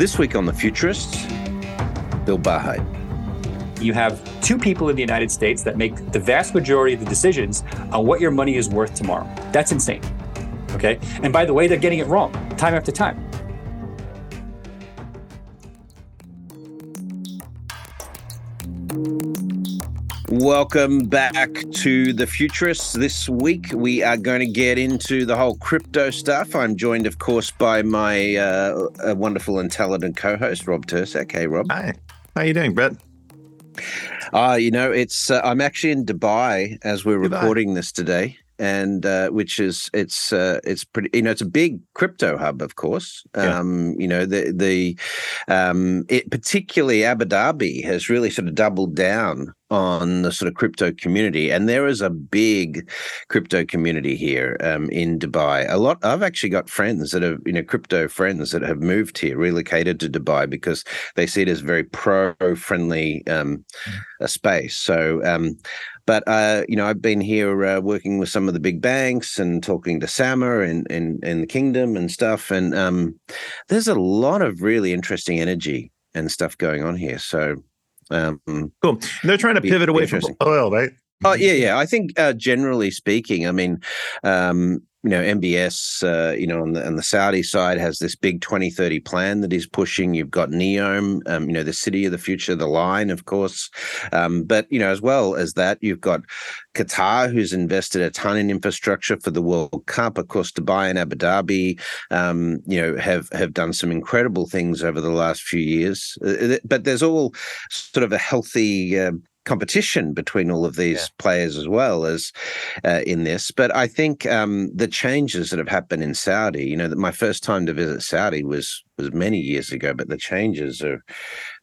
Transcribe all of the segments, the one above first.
This week on The Futurists, Bill Barhydt. You have two people in the United States that make the vast majority of the decisions on what your money is worth tomorrow. That's insane. Okay. And by the way, they're getting it wrong time after time. Welcome back to the Futurists. This week we are going to get into the whole crypto stuff. I'm joined, of course, by my uh, wonderful intelligent co-host Rob Tercek. Hey, Rob. Hi. How you doing, Brett? Uh, you know, it's uh, I'm actually in Dubai as we're Dubai. recording this today and uh, which is it's uh, it's pretty you know it's a big crypto hub of course yeah. um, you know the the um, it particularly Abu Dhabi has really sort of doubled down on the sort of crypto community and there is a big crypto community here um, in Dubai a lot I've actually got friends that have you know crypto friends that have moved here relocated to Dubai because they see it as very pro friendly um, mm. a space so um, but uh, you know, I've been here uh, working with some of the big banks and talking to Sama and in, in, the kingdom and stuff. And um, there's a lot of really interesting energy and stuff going on here. So um, cool. And they're trying to pivot away from oil, right? Oh yeah, yeah. I think uh, generally speaking, I mean, um, you know, MBS, uh, you know, on the on the Saudi side has this big 2030 plan that is pushing. You've got Neom, um, you know, the city of the future, the line, of course. Um, but, you know, as well as that, you've got Qatar, who's invested a ton in infrastructure for the World Cup. Of course, Dubai and Abu Dhabi, um, you know, have have done some incredible things over the last few years. Uh, but there's all sort of a healthy uh, competition between all of these yeah. players as well as uh, in this. But I think um, the changes that have happened in Saudi, you know, that my first time to visit Saudi was was many years ago, but the changes are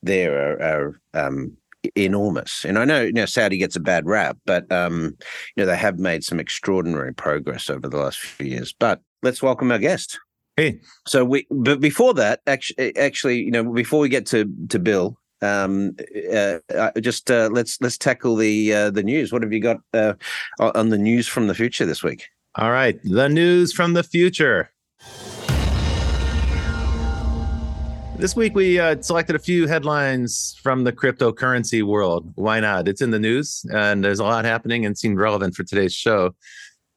there are, are um, enormous. And I know, you know, Saudi gets a bad rap, but um, you know, they have made some extraordinary progress over the last few years. But let's welcome our guest. Hey. So we, but before that, actually, actually, you know, before we get to to Bill, um, uh, uh, just uh, let's let's tackle the uh, the news. What have you got uh, on the news from the future this week? All right, the news from the future. This week we uh, selected a few headlines from the cryptocurrency world. Why not? It's in the news, and there's a lot happening, and seemed relevant for today's show.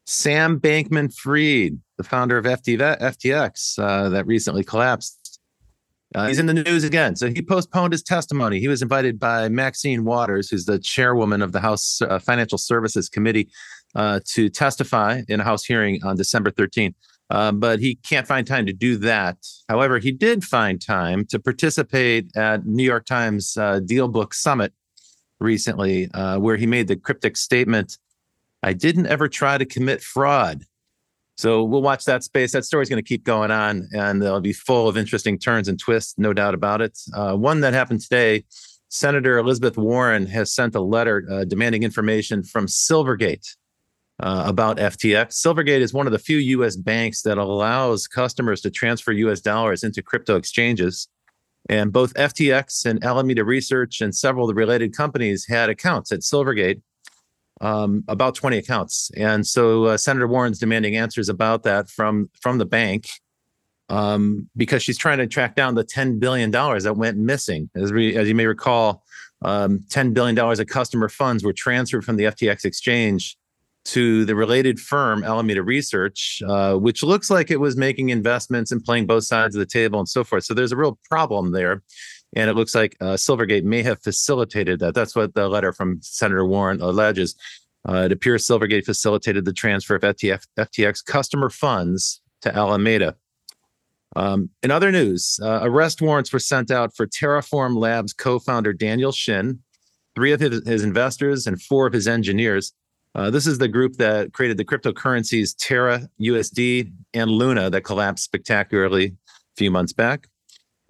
Sam Bankman-Fried, the founder of FTX, that recently collapsed, uh, he's in the news again. So he postponed his testimony. He was invited by Maxine Waters, who's the chairwoman of the House uh, Financial Services Committee, uh, to testify in a House hearing on December 13th. Um, but he can't find time to do that. However, he did find time to participate at New York Times uh, DealBook Summit recently, uh, where he made the cryptic statement I didn't ever try to commit fraud. So we'll watch that space. That story's going to keep going on, and it'll be full of interesting turns and twists, no doubt about it. Uh, one that happened today Senator Elizabeth Warren has sent a letter uh, demanding information from Silvergate uh, about FTX. Silvergate is one of the few U.S. banks that allows customers to transfer U.S. dollars into crypto exchanges. And both FTX and Alameda Research and several of the related companies had accounts at Silvergate um, about 20 accounts. And so uh, Senator Warren's demanding answers about that from from the bank um, because she's trying to track down the 10 billion dollars that went missing. As we, as you may recall, um, 10 billion dollars of customer funds were transferred from the FTX exchange to the related firm Alameda Research, uh, which looks like it was making investments and playing both sides of the table and so forth. So there's a real problem there. And it looks like uh, Silvergate may have facilitated that. That's what the letter from Senator Warren alleges. Uh, it appears Silvergate facilitated the transfer of FTF, FTX customer funds to Alameda. Um, in other news, uh, arrest warrants were sent out for Terraform Labs co founder Daniel Shin, three of his, his, investors, and four of his engineers. Uh, this is the group that created the cryptocurrencies Terra, USD, and Luna that collapsed spectacularly a few months back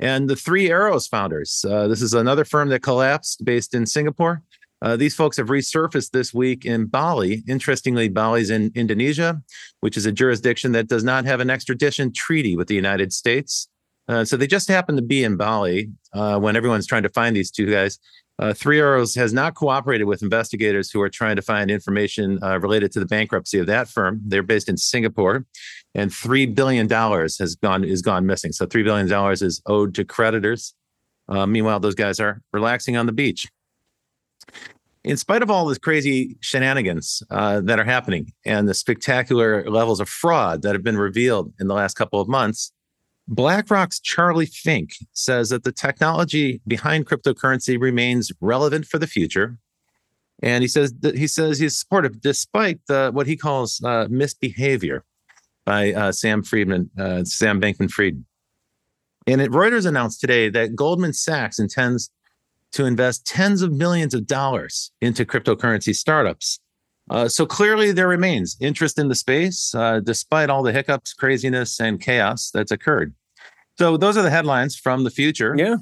and the Three Arrows founders. Uh, this is another firm that collapsed based in Singapore. Uh, these folks have resurfaced this week in Bali. Interestingly, Bali's in Indonesia, which is a jurisdiction that does not have an extradition treaty with the United States. Uh, so they just happen to be in Bali uh, when everyone's trying to find these two guys. Uh, Three Arrows has not cooperated with investigators who are trying to find information uh, related to the bankruptcy of that firm. They're based in Singapore, and three billion dollars has gone is gone missing. So three billion dollars is owed to creditors. Uh, meanwhile, those guys are relaxing on the beach. In spite of all this crazy shenanigans uh, that are happening and the spectacular levels of fraud that have been revealed in the last couple of months, BlackRock's Charlie Fink says that the technology behind cryptocurrency remains relevant for the future. And he says that he says he's supportive despite the, what he calls uh, misbehavior by uh, Sam Friedman, uh, Sam Bankman Fried. And it, Reuters announced today that Goldman Sachs intends to invest tens of millions of dollars into cryptocurrency startups. Uh, so clearly, there remains interest in the space, uh, despite all the hiccups, craziness, and chaos that's occurred. So those are the headlines from the future. Yeah.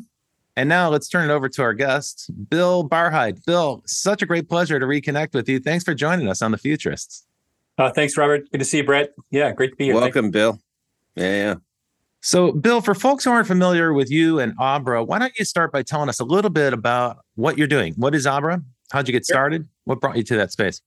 And now let's turn it over to our guest, Bill Barhydt. Bill, such a great pleasure to reconnect with you. Thanks for joining us on the Futurists. Uh, thanks, Robert. Good to see you, Brett. Yeah, great to be here. Welcome, Bill. Yeah, yeah. So, Bill, for folks who aren't familiar with you and Abra, why don't you start by telling us a little bit about what you're doing? What is Abra? How'd you get started? What brought you to that space?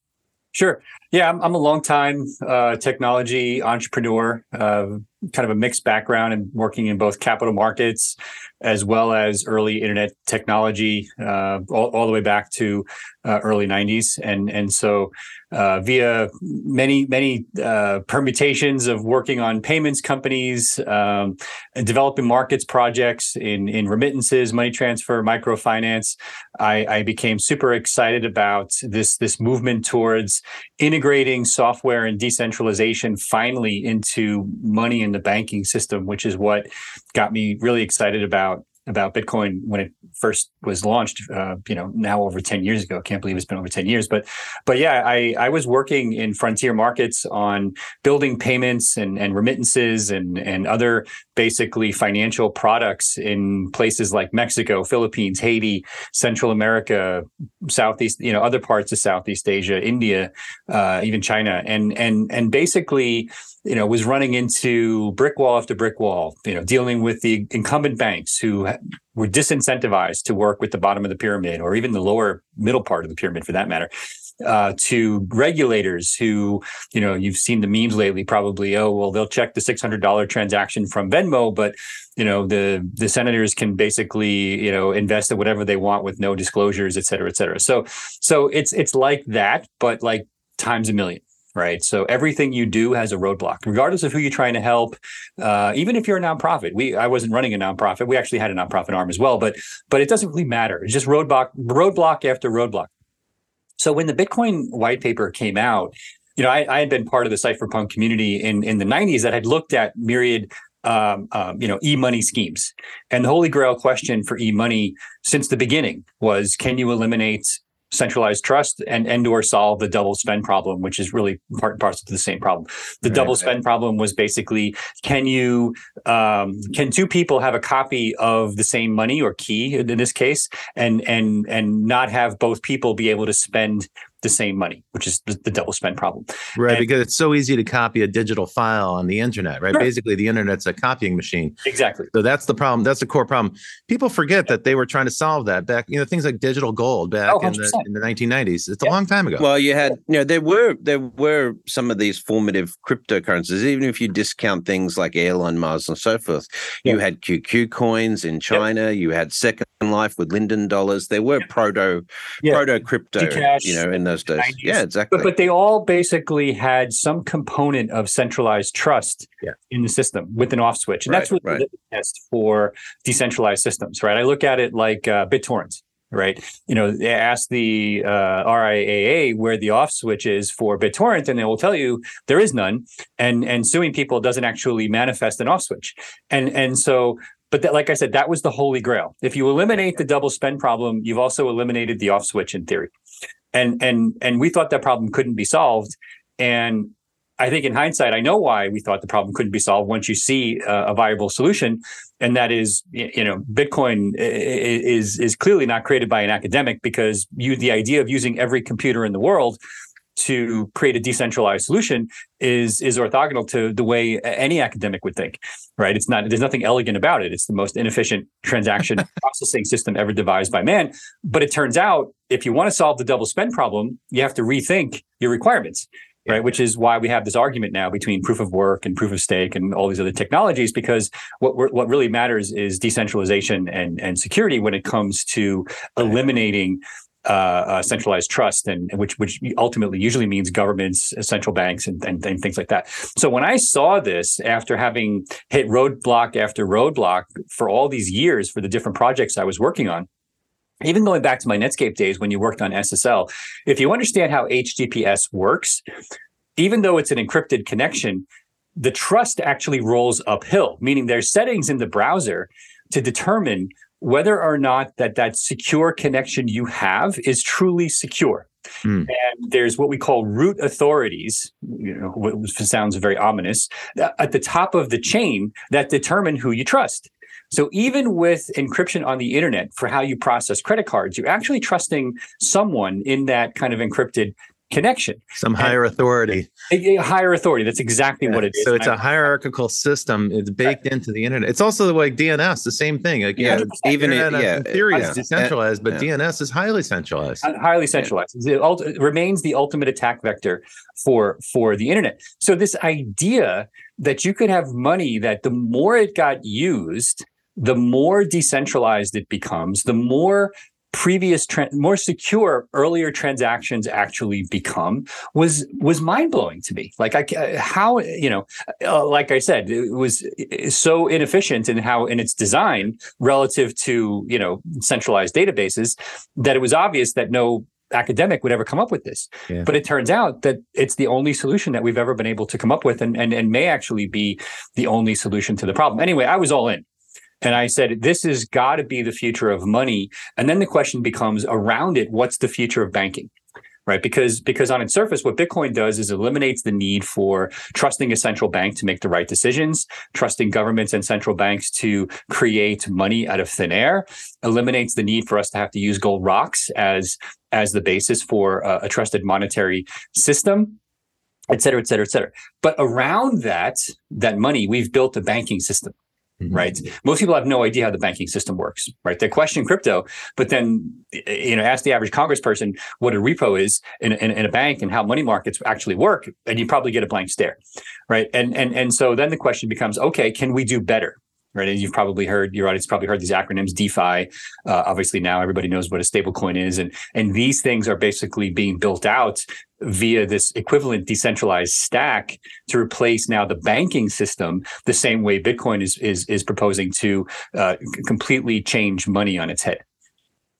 Sure. Yeah, I'm, I'm a long time uh, technology entrepreneur, uh, kind of a mixed background and working in both capital markets as well as early internet technology, uh, all, all, the way back to uh, early 90s. And, and so uh, via many many uh, permutations of working on payments companies, um, developing markets projects in in remittances, money transfer, microfinance. I, I, became super excited about this this movement towards integrating software and decentralization finally into money in the banking system, which is what got me really excited about about Bitcoin when it first was launched. Uh, you know, now over ten years ago. I can't believe it's been over ten years. But, but yeah, I I was working in frontier markets on building payments and and remittances and and other basically financial products in places like Mexico, Philippines, Haiti, Central America, Southeast, you know, other parts of Southeast Asia, India, uh, even China, and and and basically you know, was running into brick wall after brick wall, you know, dealing with the incumbent banks who were disincentivized to work with the bottom of the pyramid or even the lower middle part of the pyramid for that matter. Uh, to regulators who, you know, you've seen the memes lately. Probably, oh well, they'll check the six hundred dollar transaction from Venmo, but you know, the the senators can basically, you know, invest in whatever they want with no disclosures, et cetera, et cetera. So, so it's it's like that, but like times a million right? So everything you do has a roadblock, regardless of who you're trying to help. Uh, even if you're a nonprofit, we I wasn't running a nonprofit. We actually had a nonprofit arm as well, but but it doesn't really matter. It's just roadblock, roadblock after roadblock. So when the Bitcoin white paper came out, you know, I, I had been part of the cypherpunk community in in the '90s that had looked at myriad um, um, you know, e-money schemes. And the holy grail question for e-money since the beginning was, can you eliminate centralized trust and and or solve the double spend problem which is really part and parcel to the same problem. The right, double spend problem was basically can you um, can two people have a copy of the same money or key in this case and and and not have both people be able to spend the same money, which is the, the double spend problem. Right, and, because it's so easy to copy a digital file on the internet, right? Sure. Basically, the internet's a copying machine. Exactly. So that's the problem. That's the core problem. People forget that they were trying to solve that back, you know, things like digital gold back oh, in, the, in the 1990s. It's a long time ago. Well, you had, you know, there were there were some of these formative cryptocurrencies, even if you discount things like Elon Musk and so forth. You had QQ coins in China. You had Second Life with Linden dollars. There were proto proto crypto, you know, in those days. 90s. Yeah, exactly. But, but, they all basically had some component of centralized trust yeah. in the system with an off switch. And right, that's what right. the test for decentralized systems, right? I look at it like uh, BitTorrent right? You know, they ask the uh, RIAA where the off switch is for BitTorrent, and they will tell you there is none. And and suing people doesn't actually manifest an off switch. And and so. But that, like I said, that was the holy grail. If you eliminate the double spend problem, you've also eliminated the off switch in theory. And and and we thought that problem couldn't be solved. And I think in hindsight, I know why we thought the problem couldn't be solved once you see a viable solution, and that is, you know, Bitcoin is is clearly not created by an academic because you the idea of using every computer in the world to create a decentralized solution is is orthogonal to the way any academic would think right? It's not there's nothing elegant about it. It's the most inefficient transaction processing system ever devised by man. But it turns out if you want to solve the double spend problem you have to rethink your requirements right? Which is why we have this argument now between proof of work and proof of stake and all these other technologies because what what really matters is decentralization and and security when it comes to eliminating uh, uh, centralized trust, and, which which ultimately usually means governments, central banks, and, and, and things like that. So when I saw this after having hit roadblock after roadblock for all these years for the different projects I was working on, even going back to my Netscape days when you worked on SSL, if you understand how HTTPS works, even though it's an encrypted connection, the trust actually rolls uphill, meaning there's settings in the browser to determine whether or not that that secure connection you have is truly secure. Mm. And there's what we call root authorities, you know, what sounds very ominous, at the top of the chain that determine who you trust. So even with encryption on the internet for how you process credit cards, you're actually trusting someone in that kind of encrypted connection. Some higher and authority. A, a, higher authority. That's exactly yeah. what it is. So it's a hierarchical system. It's baked right. into the internet. It's also the way DNS, the same thing. Like, yeah, even it, yeah, in theory, yeah. it's decentralized, but yeah. DNS is highly centralized. Highly centralized. It, ult- it remains the ultimate attack vector for for the internet. So this idea that you could have money that the more it got used, the more decentralized it becomes, the more previous tra- more secure earlier transactions actually become was was mind blowing to me like i how you know uh, like i said it was so inefficient in how in its design relative to you know centralized databases that it was obvious that no academic would ever come up with this. Yeah. But it turns out that it's the only solution that we've ever been able to come up with and, and, and may actually be the only solution to the problem. Anyway, I was all in. And I said, this has got to be the future of money. And then the question becomes around it, what's the future of banking? Right. Because because on its surface, what Bitcoin does is eliminates the need for trusting a central bank to make the right decisions, trusting governments and central banks to create money out of thin air, eliminates the need for us to have to use gold rocks as as the basis for a, a trusted monetary system et cetera, et cetera, et cetera. But around that, that money, we've built a banking system Mm-hmm. Right. Most people have no idea how the banking system works. Right. They question crypto, but then you know, ask the average congressperson what a repo is in, in, in, a bank and how money markets actually work, and you probably get a blank stare. Right. And and and so then the question becomes, okay, can we do better? Right? And you've probably heard your audience probably heard these acronyms DeFi. Uh, obviously, now everybody knows what a stablecoin is, and and these things are basically being built out via this equivalent decentralized stack to replace now the banking system, the same way Bitcoin is is is proposing to uh, completely change money on its head.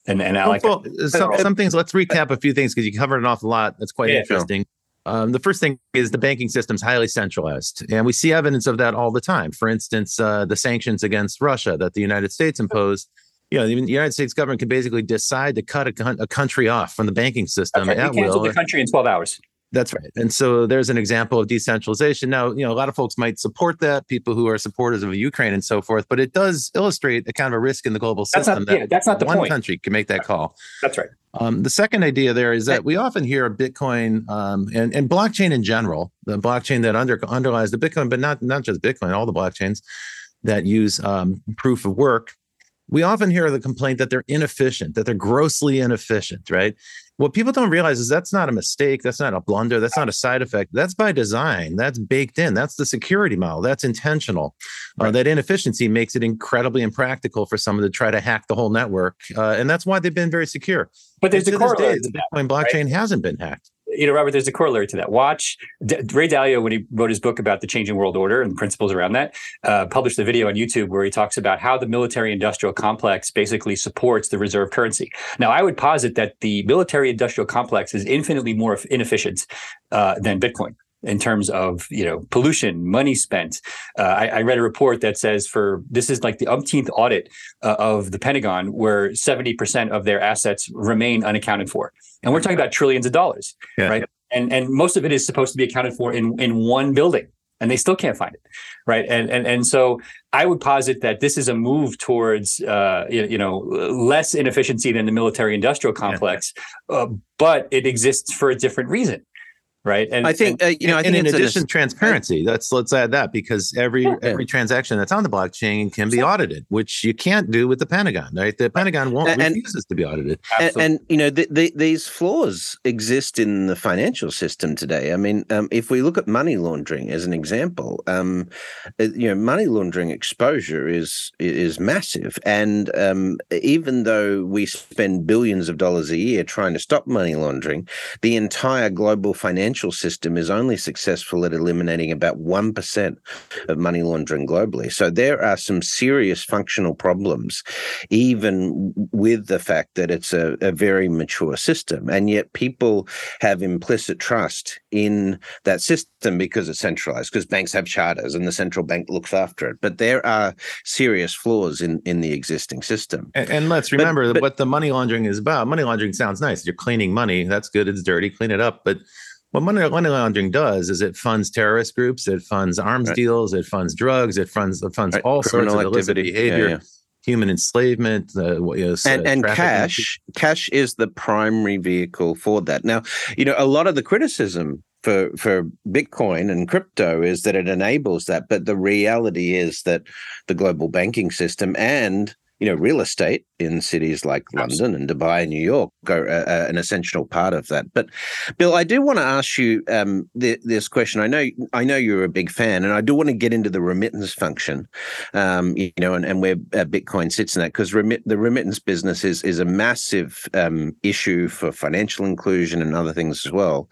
And and I like well, some, some things. Let's recap a few things because you covered an awful lot. That's quite yeah, interesting. Um, the first thing is the banking system is highly centralized, and we see evidence of that all the time. For instance, uh, the sanctions against Russia that the United States imposed. You know, the United States government can basically decide to cut a, a country off from the banking system okay, at will. the country in twelve hours. That's right. And so there's an example of decentralization. Now, you know, a lot of folks might support that, people who are supporters of Ukraine and so forth, but it does illustrate a kind of a risk in the global system that's not, that yeah, that's not the one point. country can make that call. That's right. Um, the second idea there is that we often hear Bitcoin um, and, and blockchain in general, the blockchain that under, underlies the Bitcoin, but not, not just Bitcoin, all the blockchains that use um, proof of work we often hear the complaint that they're inefficient, that they're grossly inefficient, right? What people don't realize is that's not a mistake that's not a blunder that's not a side effect that's by design that's baked in that's the security model that's intentional uh, right. uh, that inefficiency makes it incredibly impractical for someone to try to hack the whole network uh, and that's why they've been very secure but there's a corollary the bitcoin blockchain right? hasn't been hacked you know, Robert, there's a corollary to that. Watch D- Ray Dalio when he wrote his book about the changing world order and principles around that, uh, published a video on YouTube where he talks about how the military-industrial complex basically supports the reserve currency. Now, I would posit that the military-industrial complex is infinitely more inefficient uh, than Bitcoin in terms of you know pollution, money spent. Uh, I, I, read a report that says for this is like the umpteenth audit uh, of the Pentagon, where seventy percent of their assets remain unaccounted for, and we're talking about trillions of dollars, yeah. right? And and most of it is supposed to be accounted for in in one building. And they still can't find it, right? And and and so I would posit that this is a move towards, uh, you, know, less inefficiency than the military-industrial complex, yeah. uh, but it exists for a different reason right? And I think and, uh, you know, I think in addition, transparency. That's let's add that because every yeah. every transaction that's on the blockchain can be audited, which you can't do with the Pentagon, right? The Pentagon won't and, refuses to be audited. And, and you know, the, the, these flaws exist in the financial system today. I mean, um, if we look at money laundering as an example, um, uh, you know, money laundering exposure is is massive, and um, even though we spend billions of dollars a year trying to stop money laundering, the entire global financial system is only successful at eliminating about 1% of money laundering globally. So there are some serious functional problems, even with the fact that it's a, a very mature system. And yet people have implicit trust in that system because it's centralized, because banks have charters and the central bank looks after it. But there are serious flaws in, in the existing system. And, and let's remember but, but, what the money laundering is about. Money laundering sounds nice. You're cleaning money. That's good. It's dirty. Clean it up. But what money, money laundering does is it funds terrorist groups, it funds arms right. deals, it funds drugs, it funds it funds right. all Criminal sorts of illicit behavior. Yeah, yeah. Human enslavement, uh, you know, and, and cash, cash is the primary vehicle for that. Now, you know, a lot of the criticism for for Bitcoin and crypto is that it enables that, but the reality is that the global banking system and you know, real estate in cities like Absolutely. London and Dubai and New York are uh, uh, an essential part of that. But Bill, I do want to ask you um, the, this question. I know I know you're a big fan, and I do want to get into the remittance function, um, you know, and, and where uh, Bitcoin sits in that because remit, the remittance business is is a massive um, issue for financial inclusion and other things as well.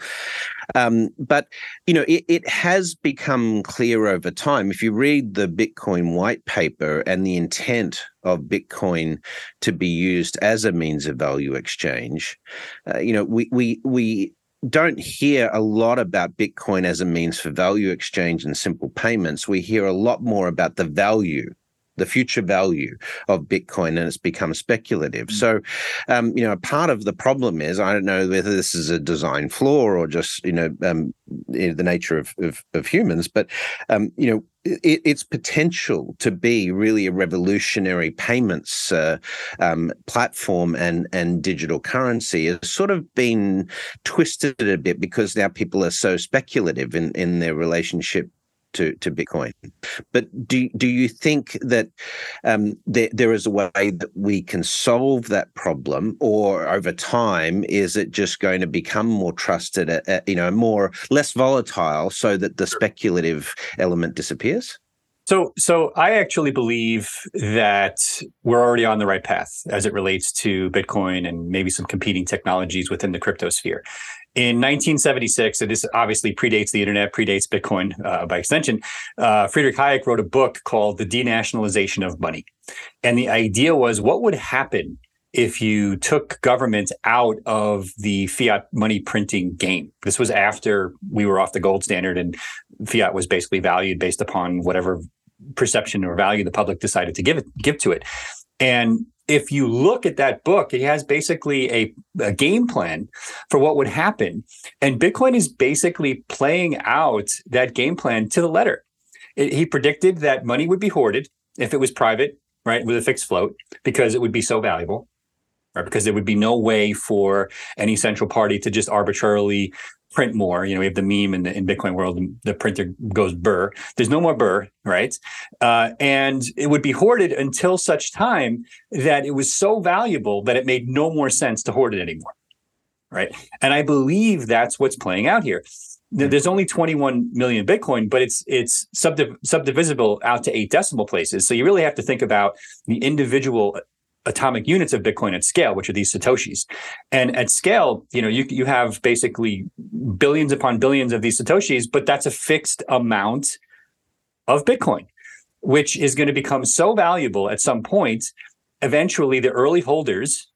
Um, but you know, it, it has become clear over time. If you read the Bitcoin white paper and the intent of Bitcoin to be used as a means of value exchange, uh, you know, we we we don't hear a lot about Bitcoin as a means for value exchange and simple payments. We hear a lot more about the value the future value of Bitcoin and it's become speculative. Mm-hmm. So, um, you know, part of the problem is I don't know whether this is a design flaw or just you know um, the nature of of, of humans, but um, you know. It, its potential to be really a revolutionary payments uh, um, platform and and digital currency has sort of been twisted a bit because now people are so speculative in in their relationship to, to Bitcoin. But do do you think that um, there, there is a way that we can solve that problem, or over time is it just going to become more trusted, uh, uh, you know, more less volatile, so that the speculative element disappears? So, so I actually believe that we're already on the right path as it relates to Bitcoin and maybe some competing technologies within the crypto sphere. In 1976, and this obviously predates the internet, predates Bitcoin uh, by extension, uh, Friedrich Hayek wrote a book called The Denationalization of Money. And the idea was what would happen if you took government out of the fiat money printing game. This was after we were off the gold standard and fiat was basically valued based upon whatever perception or value the public decided to give it give to it. And if you look at that book, it has basically a, a, game plan for what would happen. And Bitcoin is basically playing out that game plan to the letter. It, he predicted that money would be hoarded if it was private, right, with a fixed float, because it would be so valuable. Right, because there would be no way for any central party to just arbitrarily print more. You know, we have the meme in the in Bitcoin world, the printer goes burr. There's no more burr, right? Uh, and it would be hoarded until such time that it was so valuable that it made no more sense to hoard it anymore, right? And I believe that's what's playing out here. There's only 21 million Bitcoin, but it's it's subdiv- subdivisible out to eight decimal places. So you really have to think about the individual atomic units of Bitcoin at scale, which are these satoshis. And hmm. at scale, you know, you you have basically billions upon billions of these satoshis, but that's a fixed amount of Bitcoin, which is going to become so valuable at some point. Eventually, the early holders,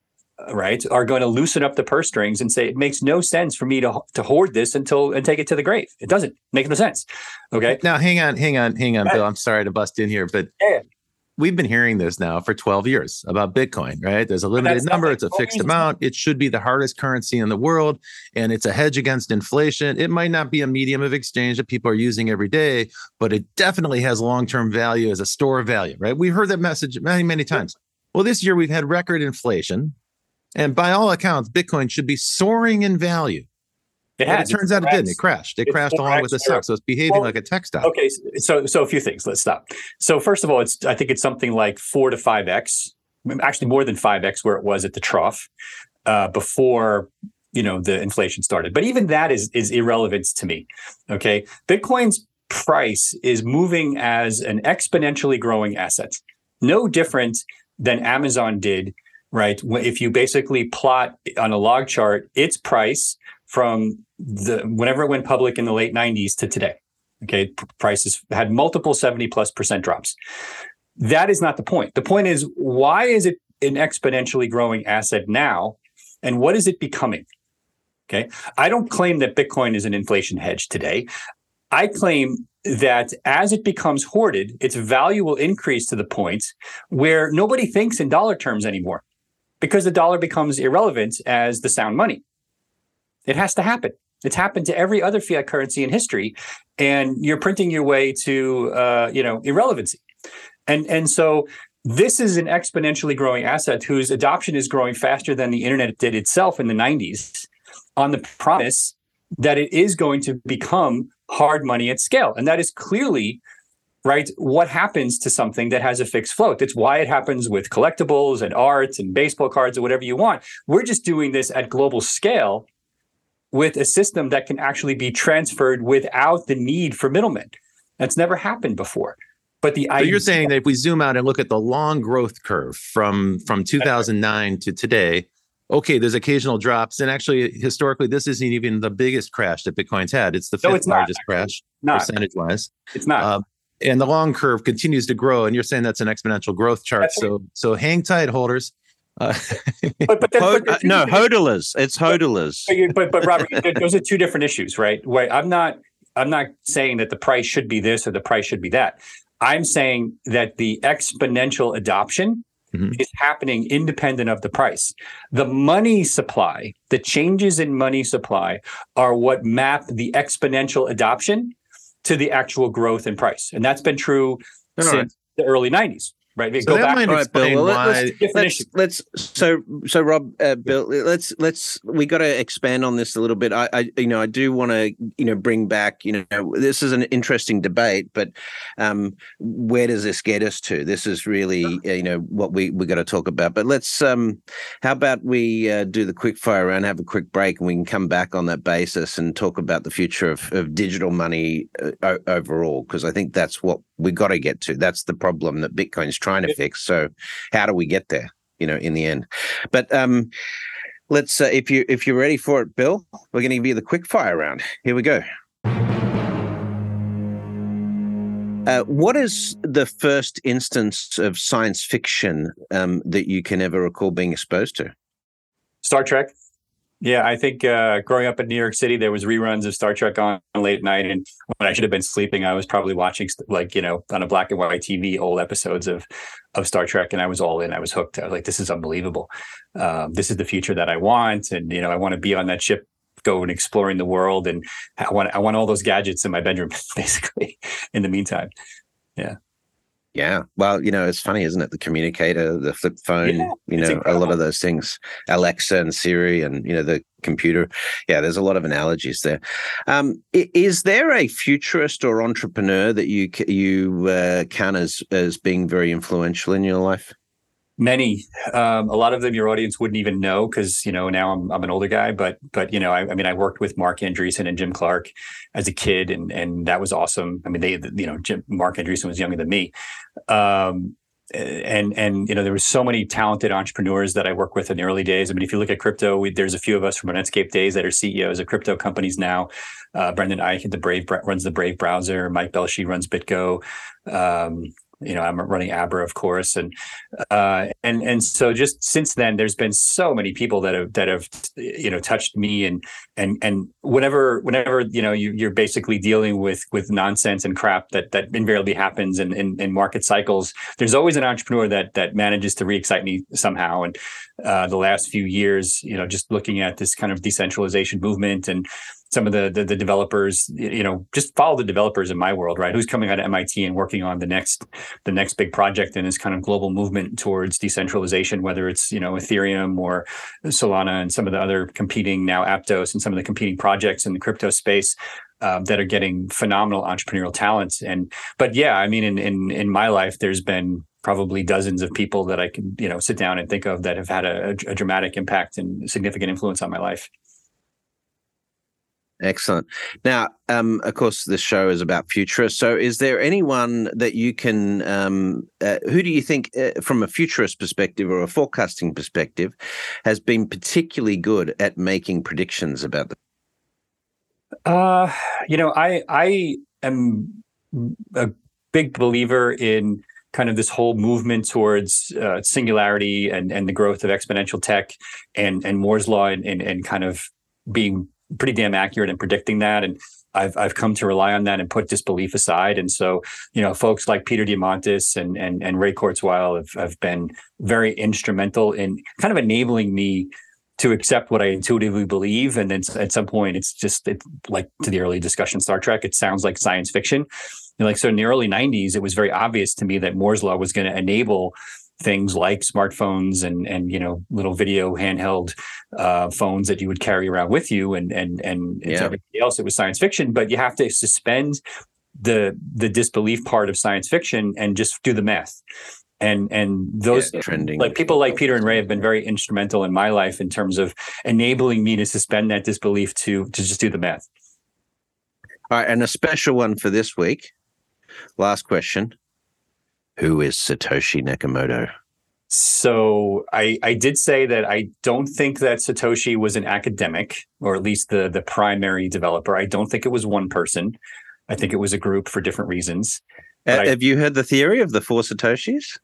right, are going to loosen up the purse strings and say it makes no sense for me to to hoard this until and take it to the grave. It doesn't make no sense. Okay. Now, hang on, hang on, hang on, uh, Bill. I'm sorry to bust in here, but yeah we've been hearing this now for 12 years about Bitcoin, right? There's a limited number, it's a fixed amount. It should be the hardest currency in the world, and it's a hedge against inflation. It might not be a medium of exchange that people are using every day, but it definitely has long term value as a store of value, right? We heard that message many, many times. Well, this year we've had record inflation, and by all accounts, Bitcoin should be soaring in value. It it turns out it didn't. It crashed. It crashed along with the stock. So it's behaving Well, like a tech stock. Okay, so so a few things. Let's stop. So first of all, it's I think it's something like four to five x, actually more than five x where it was at the trough uh, before you know the inflation started. But even that is is irrelevant to me. Okay, Bitcoin's price is moving as an exponentially growing asset, no different than Amazon did. Right, if you basically plot on a log chart its price from the whenever it went public in the late 90s to today okay prices had multiple 70 plus percent drops. That is not the point. The point is why is it an exponentially growing asset now and what is it becoming? Okay i don't claim that bitcoin is an inflation hedge today. I claim that as it becomes hoarded its value will increase to the point where nobody thinks in dollar terms anymore because the dollar becomes irrelevant as the sound money it has to happen. It's happened to every other fiat currency in history, and you're printing your way to uh, you know irrelevancy. And and so this is an exponentially growing asset whose adoption is growing faster than the internet did itself in the 90s, on the promise that it is going to become hard money at scale, and that is clearly right what happens to something that has a fixed float. That's why it happens with collectibles and arts and baseball cards or whatever you want. We're just doing this at global scale with a system that can actually be transferred without the need for middlemen. That's never happened before. But the So you're saying that if we zoom out and look at the long growth curve from from 2009 to today, okay, there's occasional drops, and actually historically, this isn't even the biggest crash that Bitcoin's had. It's the No, fifth it's not, largest crash percentage wise. it's not. Um, and the long curve continues to grow, and you're saying that's an exponential growth chart. That's So so hang tight, holders. Uh, but but, then, but uh, no, hodlers. It's hodlers. But, but but Robert, those are two different issues, right? Where I'm not I'm not saying that the price should be this or the price should be that. I'm saying that the exponential adoption Mhm. is happening independent of the price. The money supply, the changes in money supply are what map the exponential adoption to the actual growth in price. And that's been true All right. since the early 90s, right? So go that back might right, Bill. Well, let's, let's, let's so so Rob, uh, Bill. Let's let's we got to expand on this a little bit. I, I you know I do want to you know bring back you know this is an interesting debate, but um, where does this get us to? This is really uh, you know what we we got to talk about. But let's um, how about we uh, do the quick fire round, have a quick break, and we can come back on that basis and talk about the future of, of digital money uh, overall because I think that's what we got to get to. That's the problem that Bitcoin's trying to fix. So how do we get there you know in the end but um let's uh, if you if you're ready for it bill we're going to give you the quick fire round here we go uh, what is the first instance of science fiction um, that you can ever recall being exposed to? Star Trek. Yeah, I think uh, growing up in New York City, there was reruns of Star Trek on late night, and when I should have been sleeping, I was probably watching like you know on a black and white TV old episodes of of Star Trek, and I was all in. I was hooked. I was like, "This is unbelievable. Um, this is the future that I want, and you know, I want to be on that ship, going exploring the world, and I want I want all those gadgets in my bedroom, basically. In the meantime, Yeah. Well, you know, it's funny, isn't it? The communicator, the flip phone, Yeah, you know, a lot of those things, Alexa and Siri and, you know, the computer. Yeah, there's a lot of analogies there. Um, is there a futurist or entrepreneur that you you uh, count as, as being very influential in your life? Many, um, a lot of them your audience wouldn't even know because you know now I'm I'm an older guy, but but you know I, I mean I worked with Marc Andreessen and Jim Clark as a kid, and and that was awesome. I mean they you know Jim Marc Andreessen was younger than me, um, and and you know there were so many talented entrepreneurs that I worked with in the early days. I mean if you look at crypto, we, there's a few of us from Netscape days that are CEOs of crypto companies now. Uh, Brendan Eich the Brave runs the Brave browser. Mike Belshe runs BitGo. Um, you know I'm running Abra, of course, and uh, and and so just since then, there's been so many people that have that have you know touched me and and and whenever whenever you know you, you're basically dealing with with nonsense and crap that that invariably happens in, in in market cycles. There's always an entrepreneur that that manages to re-excite me somehow. And uh, the last few years, you know, just looking at this kind of decentralization movement and some of the, the, the developers. You know, just follow the developers in my world, right? Who's coming out of MIT and working on the next the next big project in this kind of global movement towards decentralization, whether it's you know Ethereum or Solana and some of the other competing now Aptos and some of the competing projects in the crypto space. Um, that are getting phenomenal entrepreneurial talents. And but yeah, I mean, in in in my life, there's been probably dozens of people that I can you know sit down and think of that have had a, a dramatic impact and significant influence on my life. Excellent. Now, um, of course, this show is about futurists. So, is there anyone that you can, um, uh, who do you think, uh, from a futurist perspective or a forecasting perspective, has been particularly good at making predictions about the uh, you know, I I am a big believer in kind of this whole movement towards uh, singularity and and the growth of exponential tech and and Moore's law and, and and kind of being pretty damn accurate in predicting that and I've I've come to rely on that and put disbelief aside. And so, you know, folks like Peter Diamandis and and, and Ray Kurzweil have, have been very instrumental in kind of enabling me to accept what I intuitively believe. And then at some point, it's just it's like to the early discussion Star Trek. It sounds like science fiction. And like so, in the early '90s, it was very obvious to me that Moore's law was going to enable things like smartphones and and you know little video handheld uh, phones that you would carry around with you and and and yeah. everything else. It was science fiction, but you have to suspend the the disbelief part of science fiction and just do the math and and those yeah, trending like people like Peter and Ray have been very instrumental in my life in terms of enabling me to suspend that disbelief to to just do the math. All right, and a special one for this week. Last question: Who is Satoshi Nakamoto? So I I did say that I don't think that Satoshi was an academic, or at least the the primary developer. I don't think it was one person. I think it was a group for different reasons. Uh, have you heard the theory of the four Satoshis?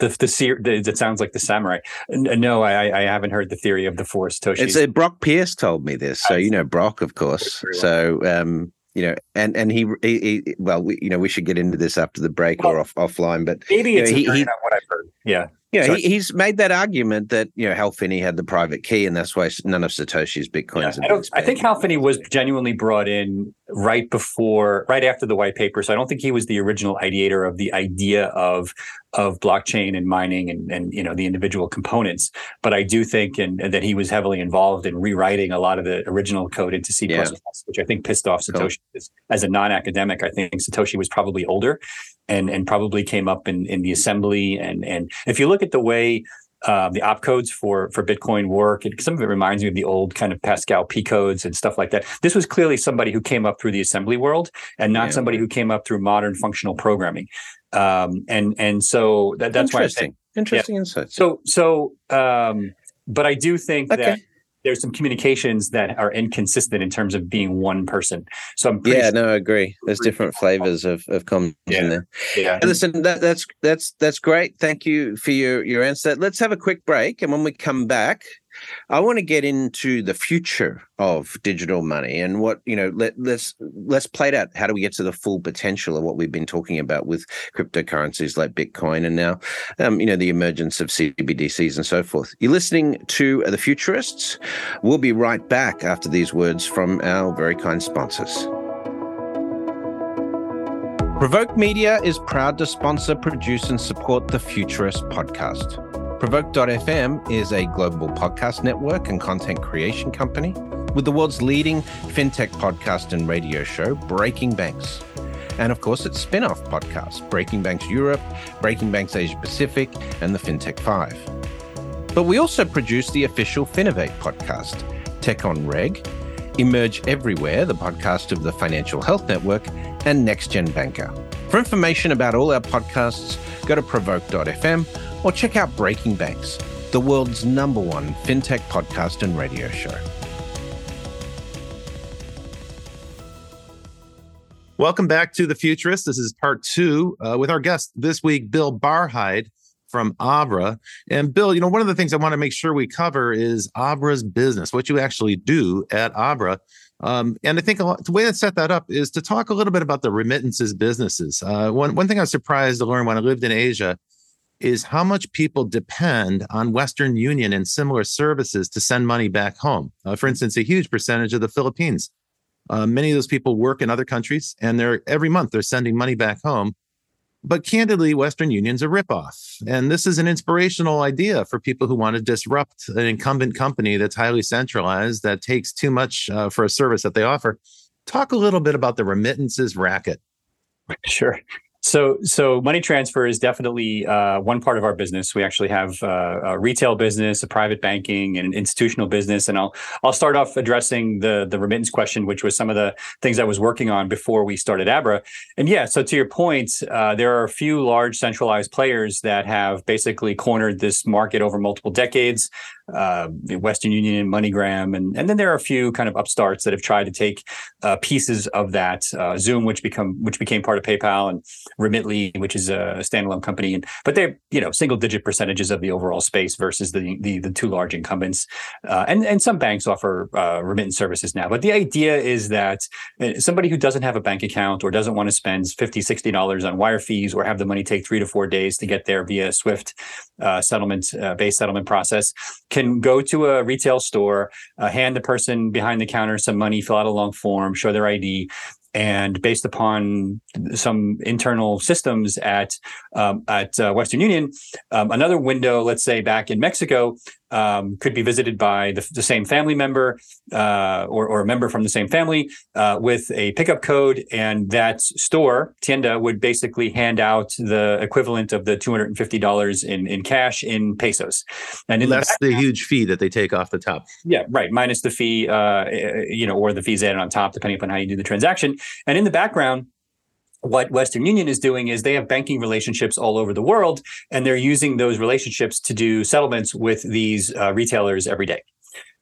the the, the it sounds like the samurai. No, I I haven't heard the theory of the four Satoshis. It's uh, Brock Pierce told me this, so you know Brock, of course. So um, you know, and and he, he, he well, we, you know, we should get into this after the break well, or off offline, but maybe it's you know, he, he, what I've heard. Yeah, yeah, he, he's made that argument that you know Hal Finney had the private key, and that's why none of Satoshi's bitcoins. Yeah, I, don't, I think Hal Finney was genuinely brought in right before, right after the white paper. So I don't think he was the original ideator of the idea of of blockchain and mining and and you know the individual components. But I do think and, and that he was heavily involved in rewriting a lot of the original code into C++, yeah. which I think pissed off Satoshi. Cool. As a non-academic, I think Satoshi was probably older and and probably came up in in the assembly and and if you look at the way uh, the opcodes for for Bitcoin work, it, some of it reminds me of the old kind of Pascal P codes and stuff like that. This was clearly somebody who came up through the assembly world, and not yeah. somebody who came up through modern functional programming. Um, and and so that, that's why I think interesting yeah. insight. So so, um, but I do think okay. that there's some communications that are inconsistent in terms of being one person. So I'm yeah, sure no, I agree. There's different flavors of of comms yeah. in there. Yeah. listen, that, that's that's that's great. Thank you for your your answer. Let's have a quick break, and when we come back, I want to get into the future of digital money and what you know. Let, let's let's play it out. How do we get to the full potential of what we've been talking about with cryptocurrencies like Bitcoin and now, um, you know, the emergence of CBDCs and so forth. You're listening to the Futurists. We'll be right back after these words from our very kind sponsors. Provoke Media is proud to sponsor, produce, and support the Futurist podcast. Provoke.fm is a global podcast network and content creation company with the world's leading fintech podcast and radio show, Breaking Banks. And of course, its spin off podcasts, Breaking Banks Europe, Breaking Banks Asia Pacific, and the FinTech 5. But we also produce the official Finovate podcast, Tech on Reg, Emerge Everywhere, the podcast of the Financial Health Network, and Next Gen Banker. For information about all our podcasts, go to provoke.fm or check out Breaking Banks, the world's number one fintech podcast and radio show. Welcome back to The Futurist. This is part two uh, with our guest this week, Bill Barhydt from Abra. And Bill, you know, one of the things I want to make sure we cover is Abra's business, what you actually do at Abra. Um, and I think lot, the way to set that up is to talk a little bit about the remittances businesses. Uh, one, one thing I was surprised to learn when I lived in Asia is how much people depend on Western Union and similar services to send money back home. Uh, for instance, a huge percentage of the Philippines Uh, many of those people work in other countries, and they're every month they're sending money back home. But candidly, Western Union's a ripoff. And this is an inspirational idea for people who want to disrupt an incumbent company that's highly centralized, that takes too much uh, for a service that they offer. Talk a little bit about the remittances racket. Sure. So, so money transfer is definitely uh, one part of our business. We actually have uh, a retail business, a private banking, and an institutional business. And I'll I'll start off addressing the the remittance question, which was some of the things I was working on before we started Abra. And yeah, so to your point, uh, there are a few large centralized players that have basically cornered this market over multiple decades uh, Western Union, MoneyGram, and and then there are a few kind of upstarts that have tried to take uh, pieces of that. Uh, Xoom, which become which became part of PayPal, and Remitly, which is a standalone company, and but they're you know single digit percentages of the overall space versus the the, the two large incumbents. Uh, and and some banks offer uh, remittance services now, but the idea is that somebody who doesn't have a bank account or doesn't want to spend 50 60 dollars on wire fees or have the money take three to four days to get there via Swift settlement based settlement process can can go to a retail store, uh, hand the person behind the counter some money, fill out a long form, show their ID, and based upon some internal systems at um, at uh, Western Union, um, another window, let's say back in Mexico, um, could be visited by the, the same family member uh, or, or, a member from the same family uh, with a pickup code, and that store tienda would basically hand out the equivalent of the two hundred and fifty dollars in in cash in pesos, and in that's the, the, huge fee that they take off the top. Yeah, right, minus the fee, uh, you know, or the fees added on top, depending upon how you do the transaction, and in the background what Western Union is doing is they have banking relationships all over the world, and they're using those relationships to do settlements with these uh, retailers every day.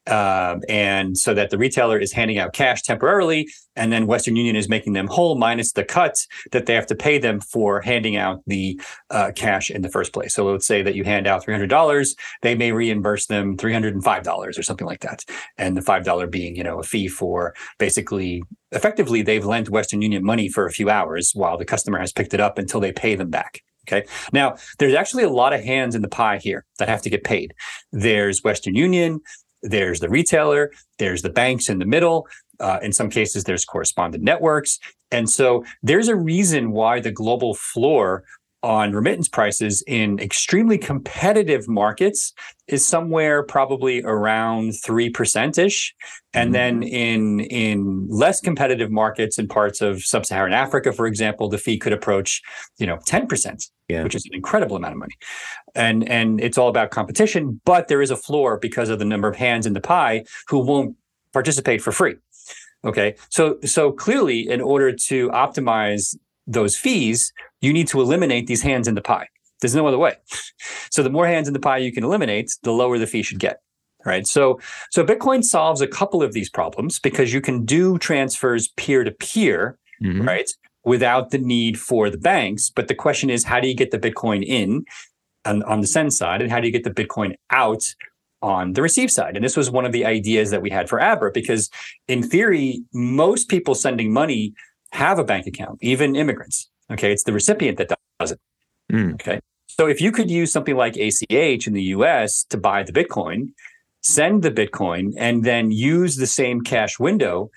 Um, and so that the retailer is handing out cash temporarily, and then Western Union is making them whole minus the cut that they have to pay them for handing out the uh, cash in the first place. So let's say that you hand out three hundred dollars, they may reimburse them three hundred and five dollars or something like that, and the five dollar being you know a fee for basically effectively they've lent Western Union money for a few hours while the customer has picked it up until they pay them back. Okay. Now, there's actually a lot of hands in the pie here that have to get paid. There's Western Union, there's the retailer, there's the banks in the middle. Uh, in some cases, there's correspondent networks. And so there's a reason why the global floor on remittance prices in extremely competitive markets is somewhere probably around 3% ish and then mm-hmm. in in less competitive markets in parts of sub-saharan africa for example the fee could approach you know 10% yeah. which is an incredible amount of money and and it's all about competition but there is a floor because of the number of hands in the pie who won't participate for free okay so so clearly in order to optimize those fees, you need to eliminate these hands in the pie. There's no other way. So the more hands in the pie you can eliminate, the lower the fee should get. Right. So so Bitcoin solves a couple of these problems because you can do transfers peer to peer, mm-hmm. right? Without the need for the banks. But the question is, how do you get the Bitcoin in on, on the send side? And how do you get the Bitcoin out on the receive side. And this was one of the ideas that we had for Abra, because in theory, most people sending money have a bank account, even immigrants. Okay. It's the recipient that does it. Mm. Okay. So if you could use something like ACH in the US to buy the Bitcoin, send the Bitcoin, and then use the same cash window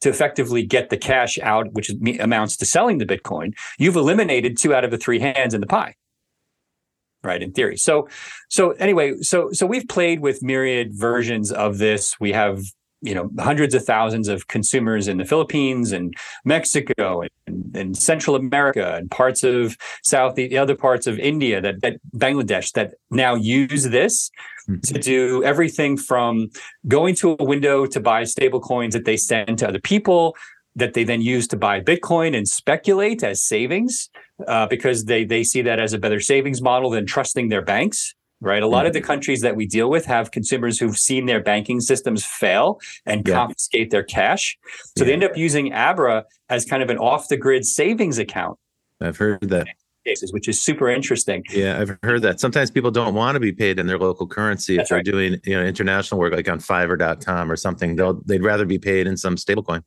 to effectively get the cash out, which amounts to selling the Bitcoin, you've eliminated two out of the three hands in the pie. Right, in theory. So, so anyway, so so we've played with myriad versions of this. We have you know hundreds of thousands of consumers in the Philippines and Mexico and, and Central America and parts of South the other parts of India that, that Bangladesh that now use this mm-hmm. to do everything from going to a window to buy stable coins that they send to other people that they then use to buy Bitcoin and speculate as savings uh, because they they see that as a better savings model than trusting their banks right? A lot of the mm-hmm. countries that we deal with have consumers who've seen their banking systems fail and yeah. confiscate their cash. So yeah. they end up using Abra as kind of an off the grid savings account. I've heard that. Cases, which is super interesting. Yeah, I've heard that. Sometimes people don't want to be paid in their local currency That's if they're doing you know international work like on Fiverr.com or something. They'll they'd rather be paid in some stablecoin.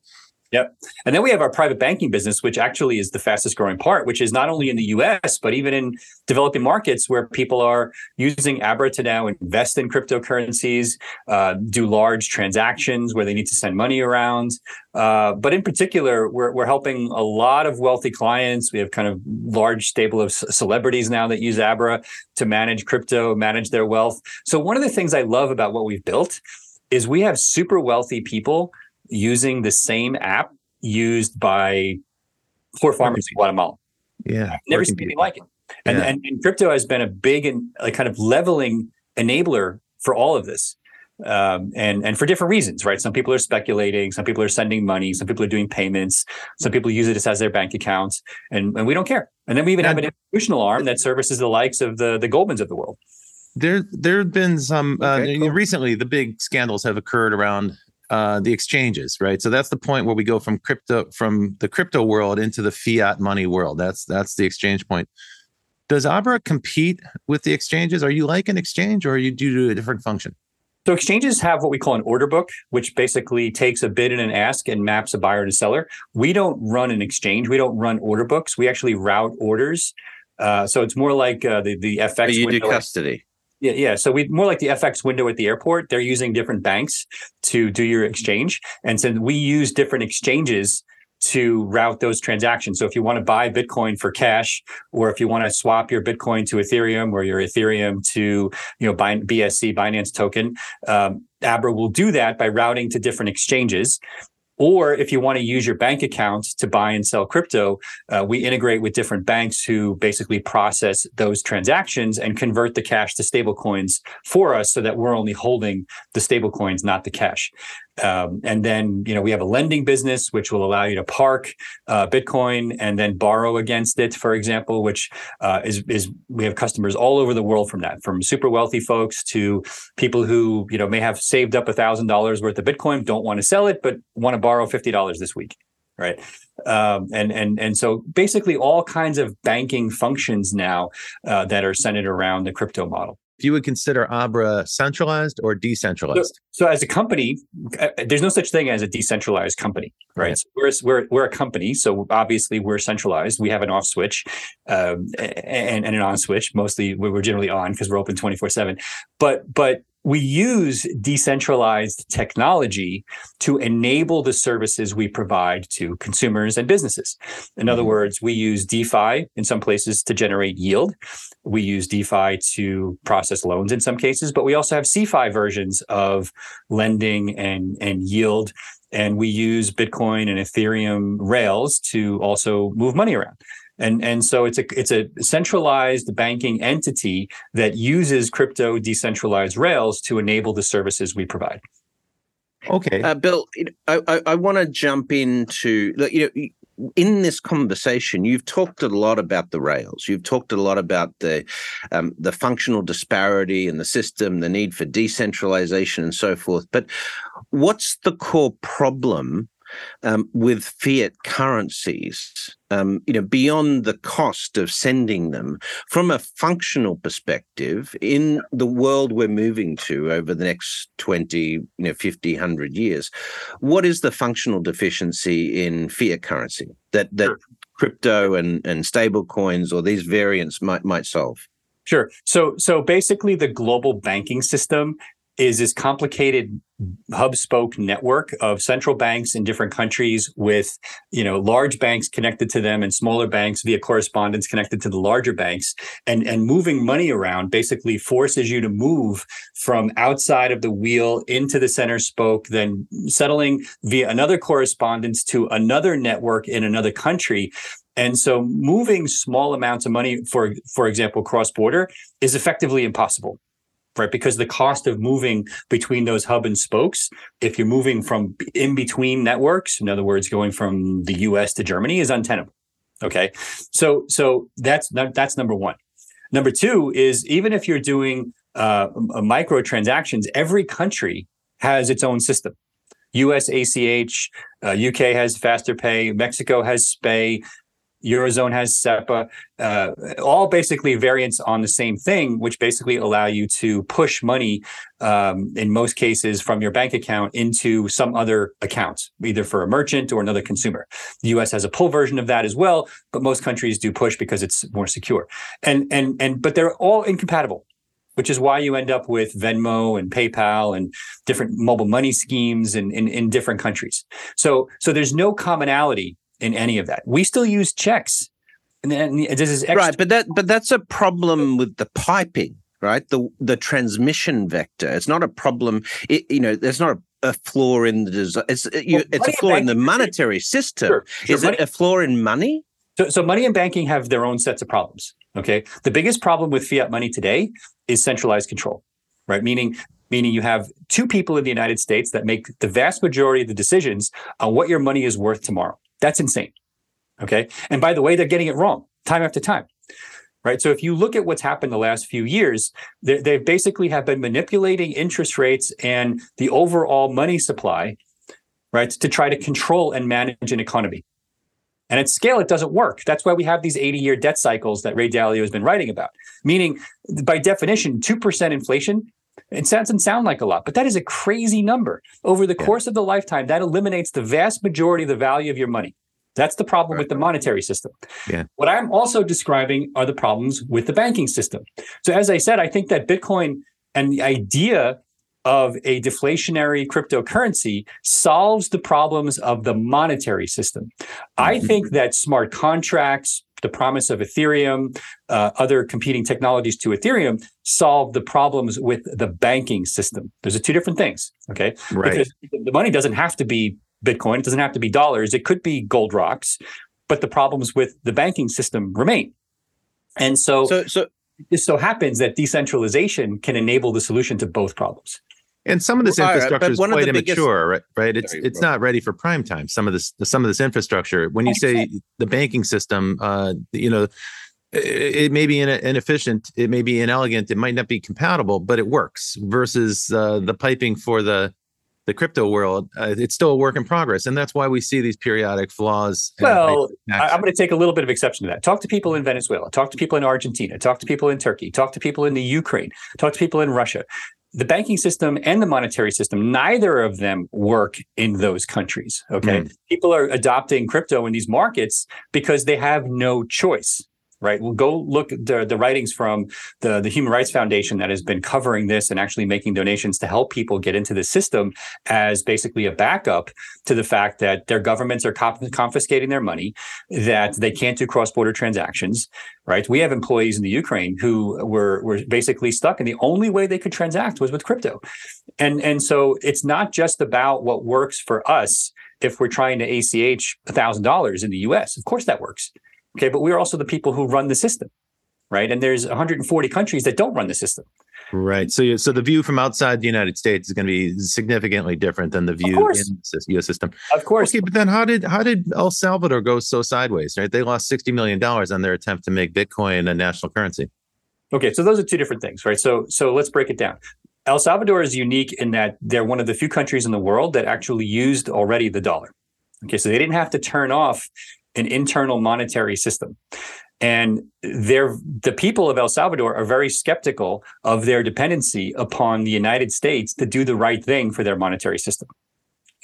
Yep. And then we have our private banking business, which actually is the fastest growing part, which is not only in the US, but even in developing markets where people are using Abra to now invest in cryptocurrencies, uh, do large transactions where they need to send money around. Uh, but in particular, we're, we're helping a lot of wealthy clients. We have kind of large stable of celebrities now that use Abra to manage crypto, manage their wealth. So one of the things I love about what we've built is we have super wealthy people using the same app used by poor farmers in Guatemala. Yeah. I've never seen anything like it. And, yeah. and, and, crypto has been a big and a kind of leveling enabler for all of this. Um, and and for different reasons, right? Some people are speculating, some people are sending money, some people are doing payments, some people use it as their bank accounts, and, and we don't care. And then we even have an institutional arm that services the likes of the the Goldmans of the world. There there have been some uh, okay, cool. recently. The big scandals have occurred around uh, the exchanges, right? So that's the point where we go from crypto from the crypto world into the fiat money world. That's that's the exchange point. Does Abra compete with the exchanges? Are you like an exchange, or are you do a different function? So exchanges have what we call an order book, which basically takes a bid and an ask and maps a buyer to seller. We don't run an exchange. We don't run order books. We actually route orders. Uh, so it's more like uh, the the FX. But you do custody. Yeah, yeah. So we more like the FX window at the airport. They're using different banks to do your exchange, and so we use different exchanges to route those transactions. So if you want to buy Bitcoin for cash, or if you want to swap your Bitcoin to Ethereum or your Ethereum to you know BSC Binance token, um, Abra will do that by routing to different exchanges. Or if you want to use your bank account to buy and sell crypto, uh, we integrate with different banks who basically process those transactions and convert the cash to stablecoins for us so that we're only holding the stablecoins, not the cash. Um, and then, you know, we have a lending business which will allow you to park uh, Bitcoin and then borrow against it, for example, which uh, is is we have customers all over the world from that, from super wealthy folks to people who you know may have saved up a thousand dollars worth of Bitcoin, don't want to sell it, but want to borrow fifty dollars this week, right? Um, and and and so basically all kinds of banking functions now uh, that are centered around the crypto model if you would consider Abra centralized or decentralized. So, so as a company, uh, there's no such thing as a decentralized company, right? right. So we're, we're, we're a company, so obviously we're centralized. We have an off switch um, and, and an on switch. Mostly we're generally on because we're open 24 seven. But but we use decentralized technology to enable the services we provide to consumers and businesses. In other mm-hmm. words, we use DeFi in some places to generate yield. We use DeFi to process loans in some cases, but we also have CeFi versions of lending and, and yield. And we use Bitcoin and Ethereum rails to also move money around. And and so it's a it's a centralized banking entity that uses crypto decentralized rails to enable the services we provide. Okay. Uh, bill i i, I want to jump into you know in this conversation, you've talked a lot about the rails. You've talked a lot about the um, the functional disparity in the system, the need for decentralization, and so forth. But what's the core problem um, with fiat currencies, um, you know, beyond the cost of sending them, from a functional perspective, in the world we're moving to over the next 20, you know, 50, 100 years, what is the functional deficiency in fiat currency that, that sure. crypto and, and stable coins or these variants might, might solve? Sure. So so basically the global banking system is this complicated hub spoke network of central banks in different countries with you know large banks connected to them and smaller banks via correspondence connected to the larger banks. And and moving money around basically forces you to move from outside of the wheel into the center spoke then settling via another correspondence to another network in another country. And so moving small amounts of money for for example cross border is effectively impossible right? Because the cost of moving between those hub and spokes, if you're moving from in between networks, in other words, going from the US to Germany, is untenable. Okay. So so that's that's number one. Number two is even if you're doing uh, micro transactions, every country has its own system. US ACH, uh, UK has Faster Pay, Mexico has SPEI, Eurozone has SEPA, uh, all basically variants on the same thing, which basically allow you to push money um, in most cases from your bank account into some other account, either for a merchant or another consumer. The US has a pull version of that as well, but most countries do push because it's more secure. And and and but they're all incompatible which is why you end up with Venmo and PayPal and different mobile money schemes in, in, in different countries. So, so there's no commonality in any of that. We still use checks. And then this is extra- right, but that but that's a problem with the piping, right? The the transmission vector. It's not a problem. It, you know, there's not a, a flaw in the design. It's uh, you, well, it's a flaw in the monetary system. Sure, sure. Is money, it a flaw in money? So, so money and banking have their own sets of problems. Okay, the biggest problem with fiat money today is centralized control, right? Meaning meaning you have two people in the United States that make the vast majority of the decisions on what your money is worth tomorrow. That's insane. Okay. And by the way, they're getting it wrong time after time. Right. So if you look at what's happened the last few years, they, basically have been manipulating interest rates and the overall money supply, right, to try to control and manage an economy. And at scale, it doesn't work. That's why we have these 80 year debt cycles that Ray Dalio has been writing about. Meaning, by definition, 2% inflation it doesn't sound like a lot, but that is a crazy number. Over the yeah. course of the lifetime, that eliminates the vast majority of the value of your money. That's the problem with the monetary system. Yeah. What I'm also describing are the problems with the banking system. So, as I said, I think that Bitcoin and the idea of a deflationary cryptocurrency solves the problems of the monetary system. Mm-hmm. I think that smart contracts, the promise of Ethereum, uh, other competing technologies to Ethereum solve the problems with the banking system. Those are two different things. Okay. Right. Because the money doesn't have to be Bitcoin, it doesn't have to be dollars, it could be gold rocks, but the problems with the banking system remain. And so, so, so it so happens that decentralization can enable the solution to both problems. And some of this infrastructure right, is quite immature, biggest... right? Right. It's Sorry, it's bro. not ready for prime time. Some of this some of this infrastructure. When you say the banking system, uh, you know, it, it may be inefficient, it may be inelegant, it might not be compatible, but it works. Versus uh, the piping for the the crypto world, uh, it's still a work in progress, and that's why we see these periodic flaws. Well, I'm going to take a little bit of exception to that. Talk to people in Venezuela, talk to people in Argentina, talk to people in Turkey, talk to people in the Ukraine, talk to people in Russia the banking system and the monetary system, neither of them work in those countries. Okay. Mm. People are adopting crypto in these markets because they have no choice right? We'll go look at the, the writings from the, the Human Rights Foundation that has been covering this and actually making donations to help people get into the system as basically a backup to the fact that their governments are confiscating their money, that they can't do cross border transactions, right? We have employees in the Ukraine who were, were basically stuck, and the only way they could transact was with crypto. And, and so it's not just about what works for us if we're trying to ACH $1,000 in the US. Of course that works. Okay, but we're also the people who run the system, right? And there's 140 countries that don't run the system. Right. So, so the view from outside the United States is going to be significantly different than the view in the U.S. system. Of course. Okay, but then how did how did El Salvador go so sideways? Right, they lost 60 million dollars on their attempt to make Bitcoin a national currency. Okay, so those are two different things, right? So, so let's break it down. El Salvador is unique in that they're one of the few countries in the world that actually used already the dollar. Okay, so they didn't have to turn off an internal monetary system. And they're, the people of El Salvador are very skeptical of their dependency upon the United States to do the right thing for their monetary system.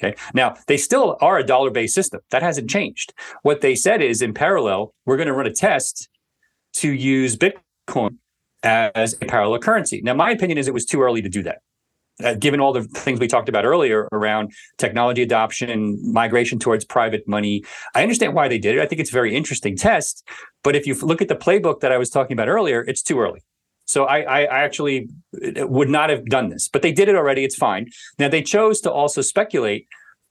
Okay. Now, they still are a dollar based system. That hasn't changed. What they said is in parallel, we're going to run a test to use Bitcoin as a parallel currency. Now, my opinion is it was too early to do that uh, given all the things we talked about earlier around technology adoption, migration towards private money, I understand why they did it. I think it's a very interesting test. But if you look at the playbook that I was talking about earlier, it's too early. So I, I, actually uh, would not have done this, but they did it already. It's fine. Now they chose to also speculate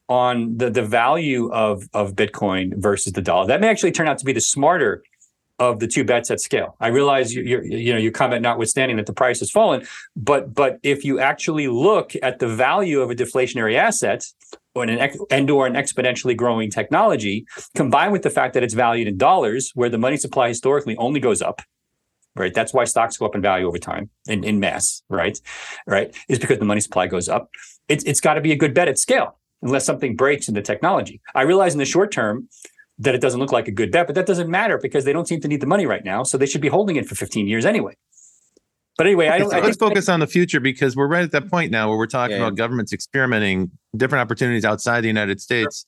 on the the value of of Bitcoin versus the dollar. That may actually turn out to be the smarter of the two bets at scale. I realize you, you you know your comment notwithstanding that the price has fallen, but but if you actually look at the value of a deflationary asset or an and or an exponentially growing technology, combined with the fact that it's valued in dollars, where the money supply historically only goes up, right? That's why stocks go up in value over time in, in mass, right? Right? Is because the money supply goes up. It's it's got to be a good bet at scale, unless something breaks in the technology. I realize in the short term, that it doesn't look like a good bet, but that doesn't matter because they don't seem to need the money right now. So they should be holding it for 15 years anyway. But anyway, I don't. So I let's think- focus on the future because we're right at that point now where we're talking Yeah. about governments experimenting different opportunities outside the United States.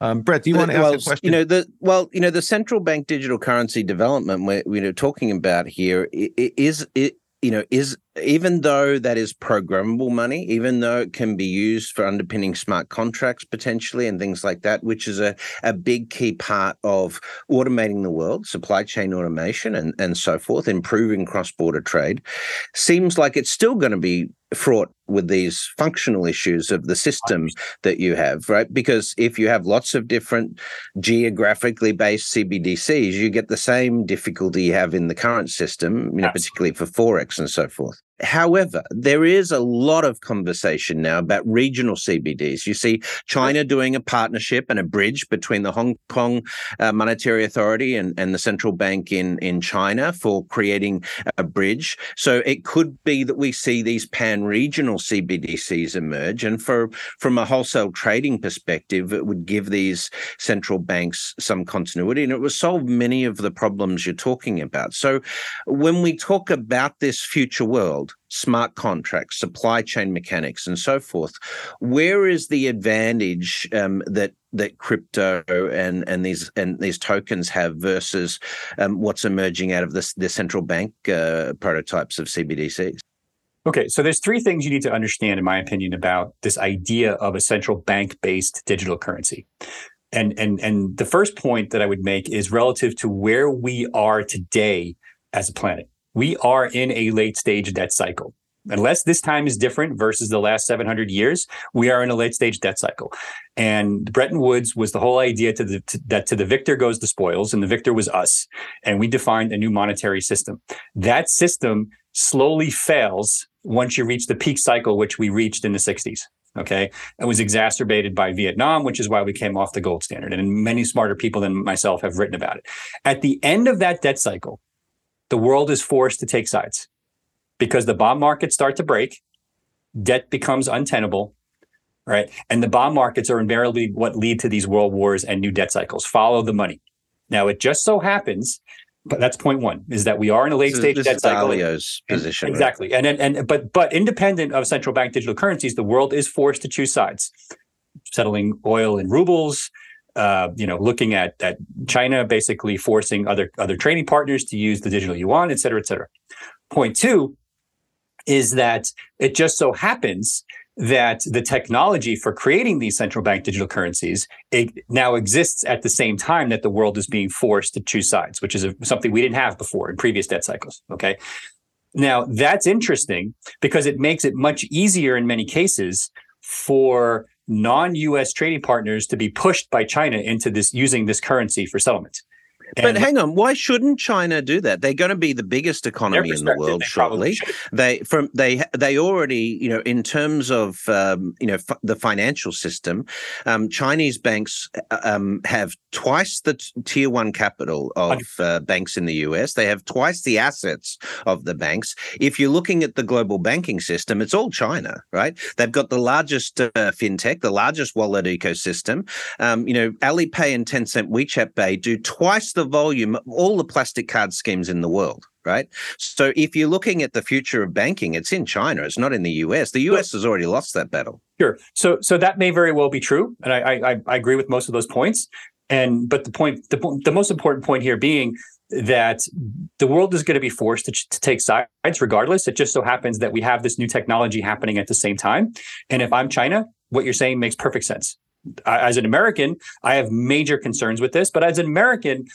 Um, Brett, do you But, want to ask well, a question? You know the well, you know the central bank digital currency development we're you know talking about here i- i- is it you know is even though that is programmable money, even though it can be used for underpinning smart contracts potentially and things like that, which is a, a big key part of automating the world, supply chain automation and, and so forth, improving cross-border trade, seems like it's still going to be fraught with these functional issues of the system that you have, right? Because if you have lots of different geographically based CBDCs, you get the same difficulty you have in the current system, you know, particularly for Forex and so forth. However, there is a lot of conversation now about regional CBDs. You see China doing a partnership and a bridge between the Hong Kong uh, Monetary Authority and, and the central bank in, in China for creating a bridge. So it could be that we see these pan regional CBDCs emerge. And for from a wholesale trading perspective, it would give these central banks some continuity and it would solve many of the problems you're talking about. So when we talk about this future world, smart contracts, supply chain mechanics, and so forth, where is the advantage um, that that crypto and and these and these tokens have versus um, what's emerging out of this the central bank uh, prototypes of CBDCs? Okay, so there's three things you need to understand, in my opinion, about this idea of a central bank-based digital currency. And and and the first point that I would make is relative to where we are today as a planet. We are in a late stage debt cycle. Unless this time is different versus the last 700 years, we are in a late stage debt cycle. And Bretton Woods was the whole idea to the, to, that to the victor goes the spoils, and the victor was us. And we defined a new monetary system. That system slowly fails once you reach the peak cycle, which we reached in the 60s. Okay. It was exacerbated by Vietnam, which is why we came off the gold standard. And many smarter people than myself have written about it. At the end of that debt cycle, the world is forced to take sides because the bond markets start to break, debt becomes untenable, right? And the bond markets are invariably what lead to these world wars and new debt cycles. Follow the money. Now, it just so happens, that's point one, is that we are in a late is- stage debt cycle. Position. right? Exactly. And, and and but but independent of central bank digital currencies, the world is forced to choose sides, settling oil in rubles. Uh, you know, looking at at China basically forcing other other trading partners to use the digital yuan, et cetera, et cetera. Point two is that it just so happens that the technology for creating these central bank digital currencies now exists at the same time that the world is being forced to choose sides, which is a, something we didn't have before in previous debt cycles. Okay. Now that's interesting because it makes it much easier in many cases for non-US trading partners to be pushed by China into this using this currency for settlement. But hang on, why shouldn't China do that? They're going to be the biggest economy in the world they shortly. They from they they already you know in terms of um, you know f- the financial system, um, Chinese banks uh, um, have twice the t- tier one capital of uh, banks in the US. They have twice the assets of the banks. If you're looking at the global banking system, it's all China, right? They've got the largest uh, fintech, the largest wallet ecosystem. Um, you know, Alipay and Tencent WeChat Pay do twice the volume of all the plastic card schemes in the world. Right. So if you're looking at the future of banking, it's in China. It's not in the US. The US has already lost that battle. Sure. So so that may very well be true, and I I, I agree with most of those points. And but the point the the most important point here being that the world is going to be forced to, to take sides regardless. It just so happens that we have this new technology happening at the same time. And if I'm China, what you're saying makes perfect sense. As an American, I have major concerns with this, but as an American,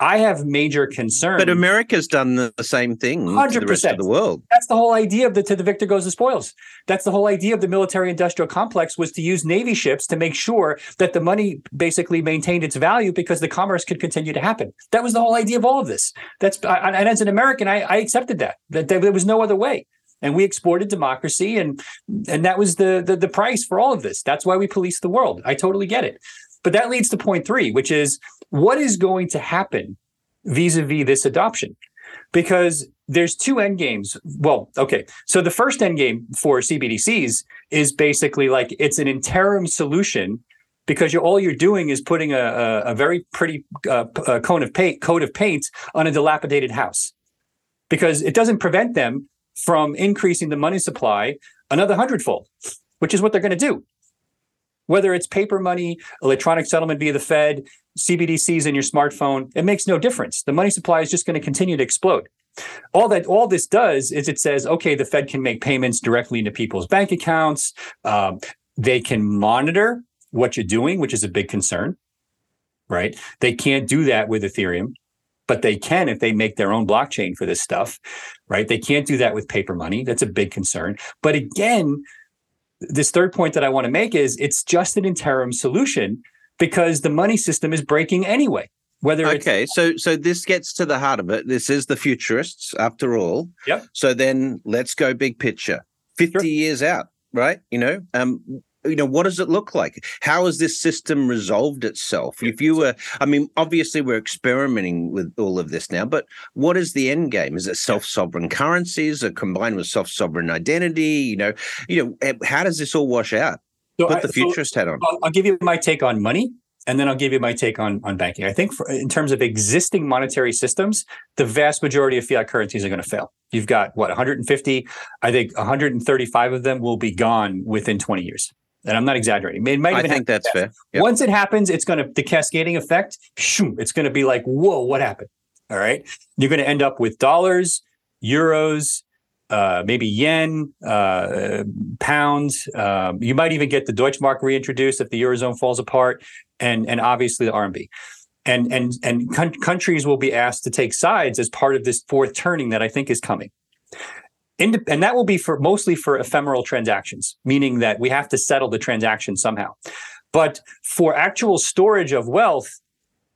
I have major concerns. But America's done the same thing to the rest of the world. That's the whole idea of the to the victor goes the spoils. That's the whole idea of the military industrial complex was to use navy ships to make sure that the money basically maintained its value because the commerce could continue to happen. That was the whole idea of all of this. That's and as an American, I, I accepted that. That there was no other way. And we exported democracy, and and that was the, the the price for all of this. That's why we police the world. I totally get it. But that leads to point three, which is what is going to happen vis-a-vis this adoption? because there's two end games. Well, okay. So the first end game for CBDCs is basically like it's an interim solution because you're, all you're doing is putting a, a, a very pretty uh, a cone of paint, coat of paint on a dilapidated house, because it doesn't prevent them from increasing the money supply another hundredfold, which is what they're going to do. Whether it's paper money, electronic settlement via the Fed, CBDCs in your smartphone, it makes no difference. The money supply is just going to continue to explode. All that all this does is it says, okay, the Fed can make payments directly into people's bank accounts. Um, they can monitor what you're doing, which is a big concern, right? They can't do that with Ethereum, but they can if they make their own blockchain for this stuff, right? They can't do that with paper money. That's a big concern. But again, this third point that I want to make is it's just an interim solution because the money system is breaking anyway. Whether okay, so so this gets to the heart of it. This is the futurists, after all. Yep. So then let's go big picture. Fifty sure. years out, right? You know, um, you know what does it look like? How has this system resolved itself? If you were i mean obviously we're experimenting with all of this now but what is the end game? Is it self-sovereign currencies or combined with self-sovereign identity? You know you know eh, how does this all wash out? So put I, the futurist so hat on. I'll, I'll give you my take on money and then I'll give you my take on, on banking. I think for, in terms of existing monetary systems, the vast majority of fiat currencies are going to fail. You've got what 150, I think 135 of them will be gone within 20 years and I'm not exaggerating. It might I think that's fair. Yep. Once it happens, it's going to the cascading effect. Shoom, it's going to be like, whoa, what happened? All right, you're going to end up with dollars, euros, uh, maybe yen, uh, pounds. Um, you might even get the Deutschmark reintroduced if the eurozone falls apart, and and obviously the RMB. And and and con- countries will be asked to take sides as part of this fourth turning that I think is coming and that will be for mostly for ephemeral transactions, meaning that we have to settle the transaction somehow. But for actual storage of wealth,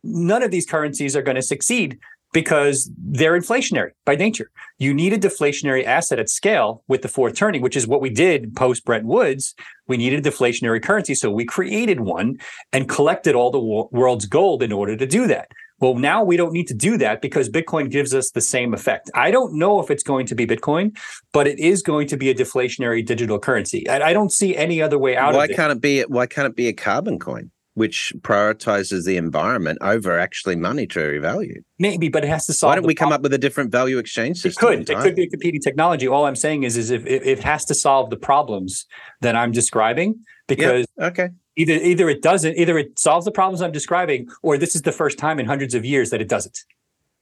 none of these currencies are going to succeed because they're inflationary by nature. You need a deflationary asset at scale with the fourth turning, which is what we did post Bretton Woods. We needed a deflationary currency. So we created one and collected all the world's gold in order to do that. Well, now we don't need to do that because Bitcoin gives us the same effect. I don't know if it's going to be Bitcoin, but it is going to be a deflationary digital currency. I, I don't see any other way out why of it. Can't it be, why can't it be a carbon coin? Which prioritizes the environment over actually monetary value. Maybe, but it has to solve. Why don't we come up with a different value exchange system? It could. It could be a competing technology. All I'm saying is, is if, if it has to solve the problems that I'm describing, because okay Either either it doesn't, either it solves the problems I'm describing, or this is the first time in hundreds of years that it doesn't.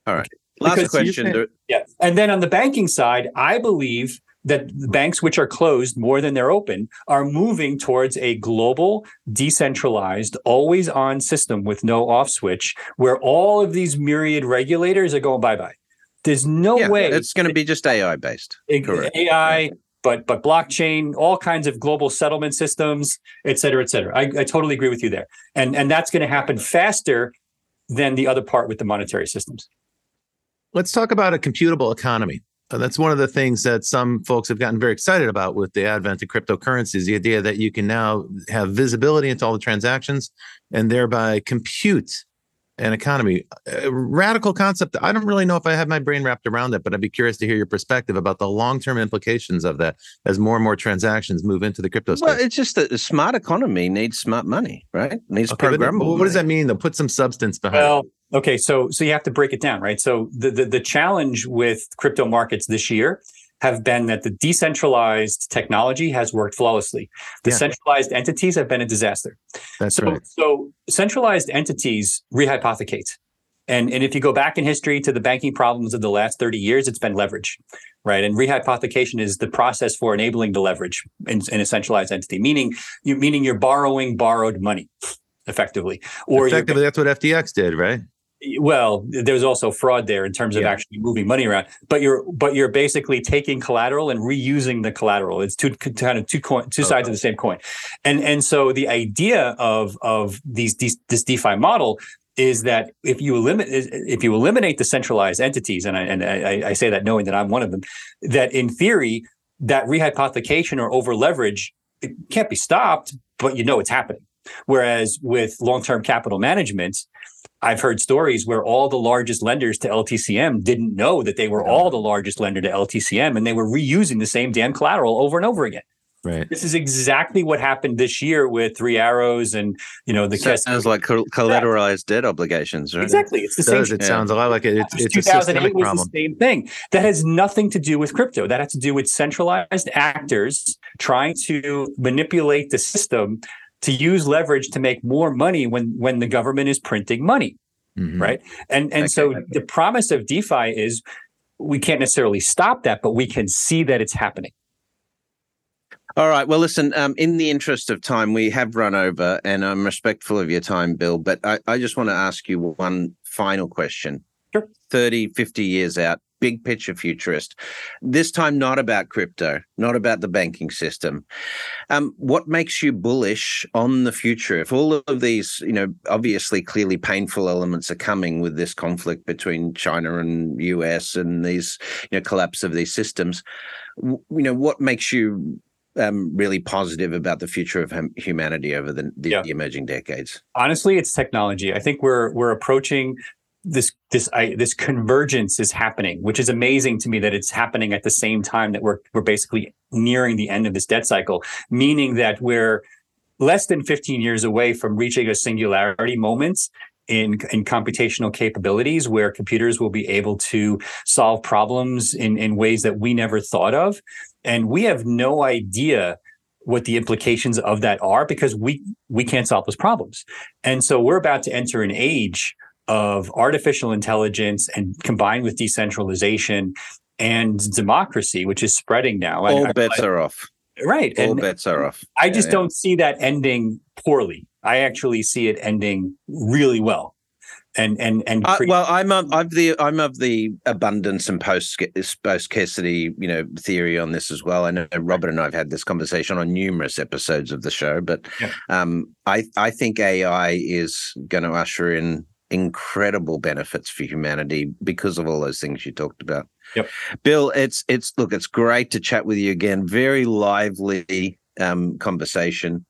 All right. Last because question. Can, yeah. And then on the banking side, I believe that hmm. banks which are closed more than they're open are moving towards a global, decentralized, always on system with no off switch, where all of these myriad regulators are going bye bye. There's no yeah, way it's going to be just AI based. AI, but but blockchain, all kinds of global settlement systems, et cetera, et cetera. I, I totally agree with you there, and and that's going to happen faster than the other part with the monetary systems. Let's talk about a computable economy. Uh, that's one of the things that some folks have gotten very excited about with the advent of cryptocurrencies. The idea that you can now have visibility into all the transactions and thereby compute an economy. A radical concept. I don't really know if I have my brain wrapped around it, but I'd be curious to hear your perspective about the long term implications of that as more and more transactions move into the crypto space. Well, it's just that a smart economy needs smart money, right? It needs okay, programmable. What does that mean? They'll put some substance behind well, it. Okay, so so you have to break it down, right? So the, the the challenge with crypto markets this year have been that the decentralized technology has worked flawlessly. The yeah. centralized entities have been a disaster. That's so, right. So centralized entities rehypothecate. And, and if you go back in history to the banking problems of the last 30 years, it's been leverage, right? And rehypothecation is the process for enabling the leverage in, in a centralized entity, meaning you meaning you're borrowing borrowed money effectively. Or effectively, that's what FTX did, right? Well there's also fraud there in terms of yeah. actually moving money around but you're but you're basically taking collateral and reusing the collateral. It's two kind of two coin two sides of the same coin. And and so the idea of of these, these this defi model is that if you eliminate if you eliminate the centralized entities and I, and I, I say that knowing that I'm one of them that in theory that rehypothecation or over leverage it can't be stopped but you know it's happening. Whereas with long-term capital management I've heard stories where all the largest lenders to LTCM didn't know that they were all the largest lender to LTCM and they were reusing the same damn collateral over and over again. Right. This is exactly what happened this year with Three Arrows and you know the so sounds like collateralized debt obligations, right? Exactly, it's the it same. It sounds a lot like it. It's, it's 2008 was problem. the same thing. That has nothing to do with crypto. That has to do with centralized actors trying to manipulate the system to use leverage to make more money when when the government is printing money, mm-hmm. right? And and okay. so the promise of DeFi is we can't necessarily stop that, but we can see that it's happening. All right. Well, listen, um, in the interest of time, we have run over and I'm respectful of your time, Bill, but I, I just want to ask you one final question. Sure. 30, 50 years out, big picture futurist. This time, not about crypto, not about the banking system. Um, what makes you bullish on the future? If all of these, you know, obviously clearly painful elements are coming with this conflict between China and US and these, you know, collapse of these systems, you know, what makes you um, really positive about the future of humanity over the, the, yeah. the, emerging decades? Honestly, it's technology. I think we're we're approaching this this I, this convergence is happening, which is amazing to me that it's happening at the same time that we're we're basically nearing the end of this debt cycle, meaning that we're less than 15 years away from reaching a singularity moments in, in computational capabilities where computers will be able to solve problems in, in ways that we never thought of. And we have no idea what the implications of that are because we we can't solve those problems. And so we're about to enter an age of artificial intelligence and combined with decentralization and democracy, which is spreading now. All I, bets I, are off. Right. All and bets are off. I just yeah, don't see that ending poorly. I actually see it ending really well and and and uh, well i'm of, of the i'm of the abundance and post post scarcity you know theory on this as well i know robert and i've had this conversation on numerous episodes of the show but yeah. um i i think ai is going to usher in incredible benefits for humanity because of all those things you talked about yep bill it's it's look it's great to chat with you again very lively um, conversation.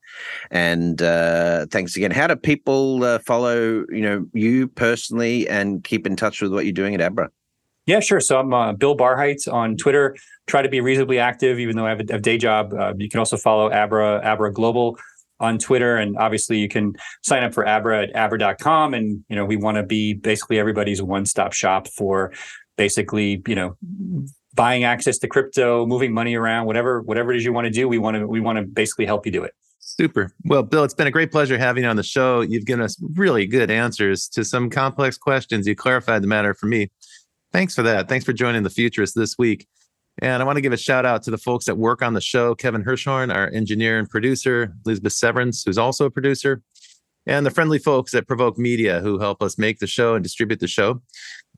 And uh, thanks again. How do people uh, follow you know you personally and keep in touch with what you're doing at Abra? Yeah, sure. So I'm uh, Bill Barhydt on Twitter. Try to be reasonably active, even though I have a, a day job. Uh, you can also follow Abra Abra Global on Twitter, and obviously you can sign up for Abra at abra.com. And you know we want to be basically everybody's one-stop shop for basically you know buying access to crypto, moving money around, whatever whatever it is you want to do, we want to we want to basically help you do it. Super. Well, Bill, it's been a great pleasure having you on the show. You've given us really good answers to some complex questions. You clarified the matter for me. Thanks for that. Thanks for joining the Futurist this week. And I want to give a shout out to the folks that work on the show Kevin Hirschhorn, our engineer and producer, Elizabeth Severance, who's also a producer, and the friendly folks at Provoke Media who help us make the show and distribute the show.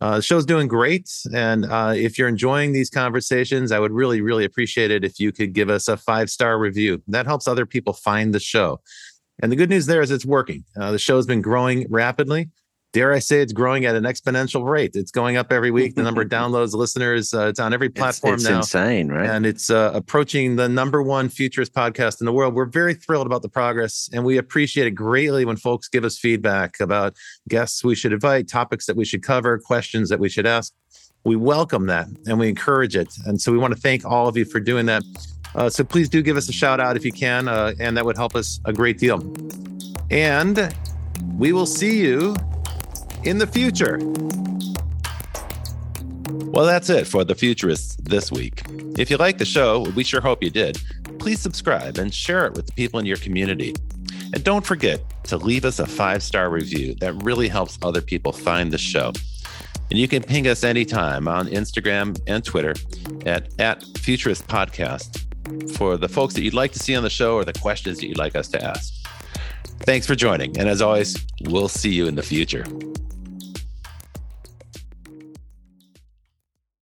Uh, the show's doing great. And uh, if you're enjoying these conversations, I would really, really appreciate it if you could give us a five star review. That helps other people find the show. And the good news there is it's working. Uh, the show's been growing rapidly dare I say, it's growing at an exponential rate. It's going up every week. The number of downloads, listeners, uh, it's on every platform it's, it's now. insane, right? And it's uh, approaching the number one futurist podcast in the world. We're very thrilled about the progress, and we appreciate it greatly when folks give us feedback about guests we should invite, topics that we should cover, questions that we should ask. We welcome that and we encourage it. And so we want to thank all of you for doing that. Uh, so please do give us a shout out if you can, uh, and that would help us a great deal. And we will see you in the future. Well, that's it for The Futurists this week. If you like the show, we sure hope you did, please subscribe and share it with the people in your community. And don't forget to leave us a five star review. That really helps other people find the show. And you can ping us anytime on Instagram and Twitter at, at Futurist Podcast for the folks that you'd like to see on the show or the questions that you'd like us to ask. Thanks for joining. And as always, we'll see you in the future.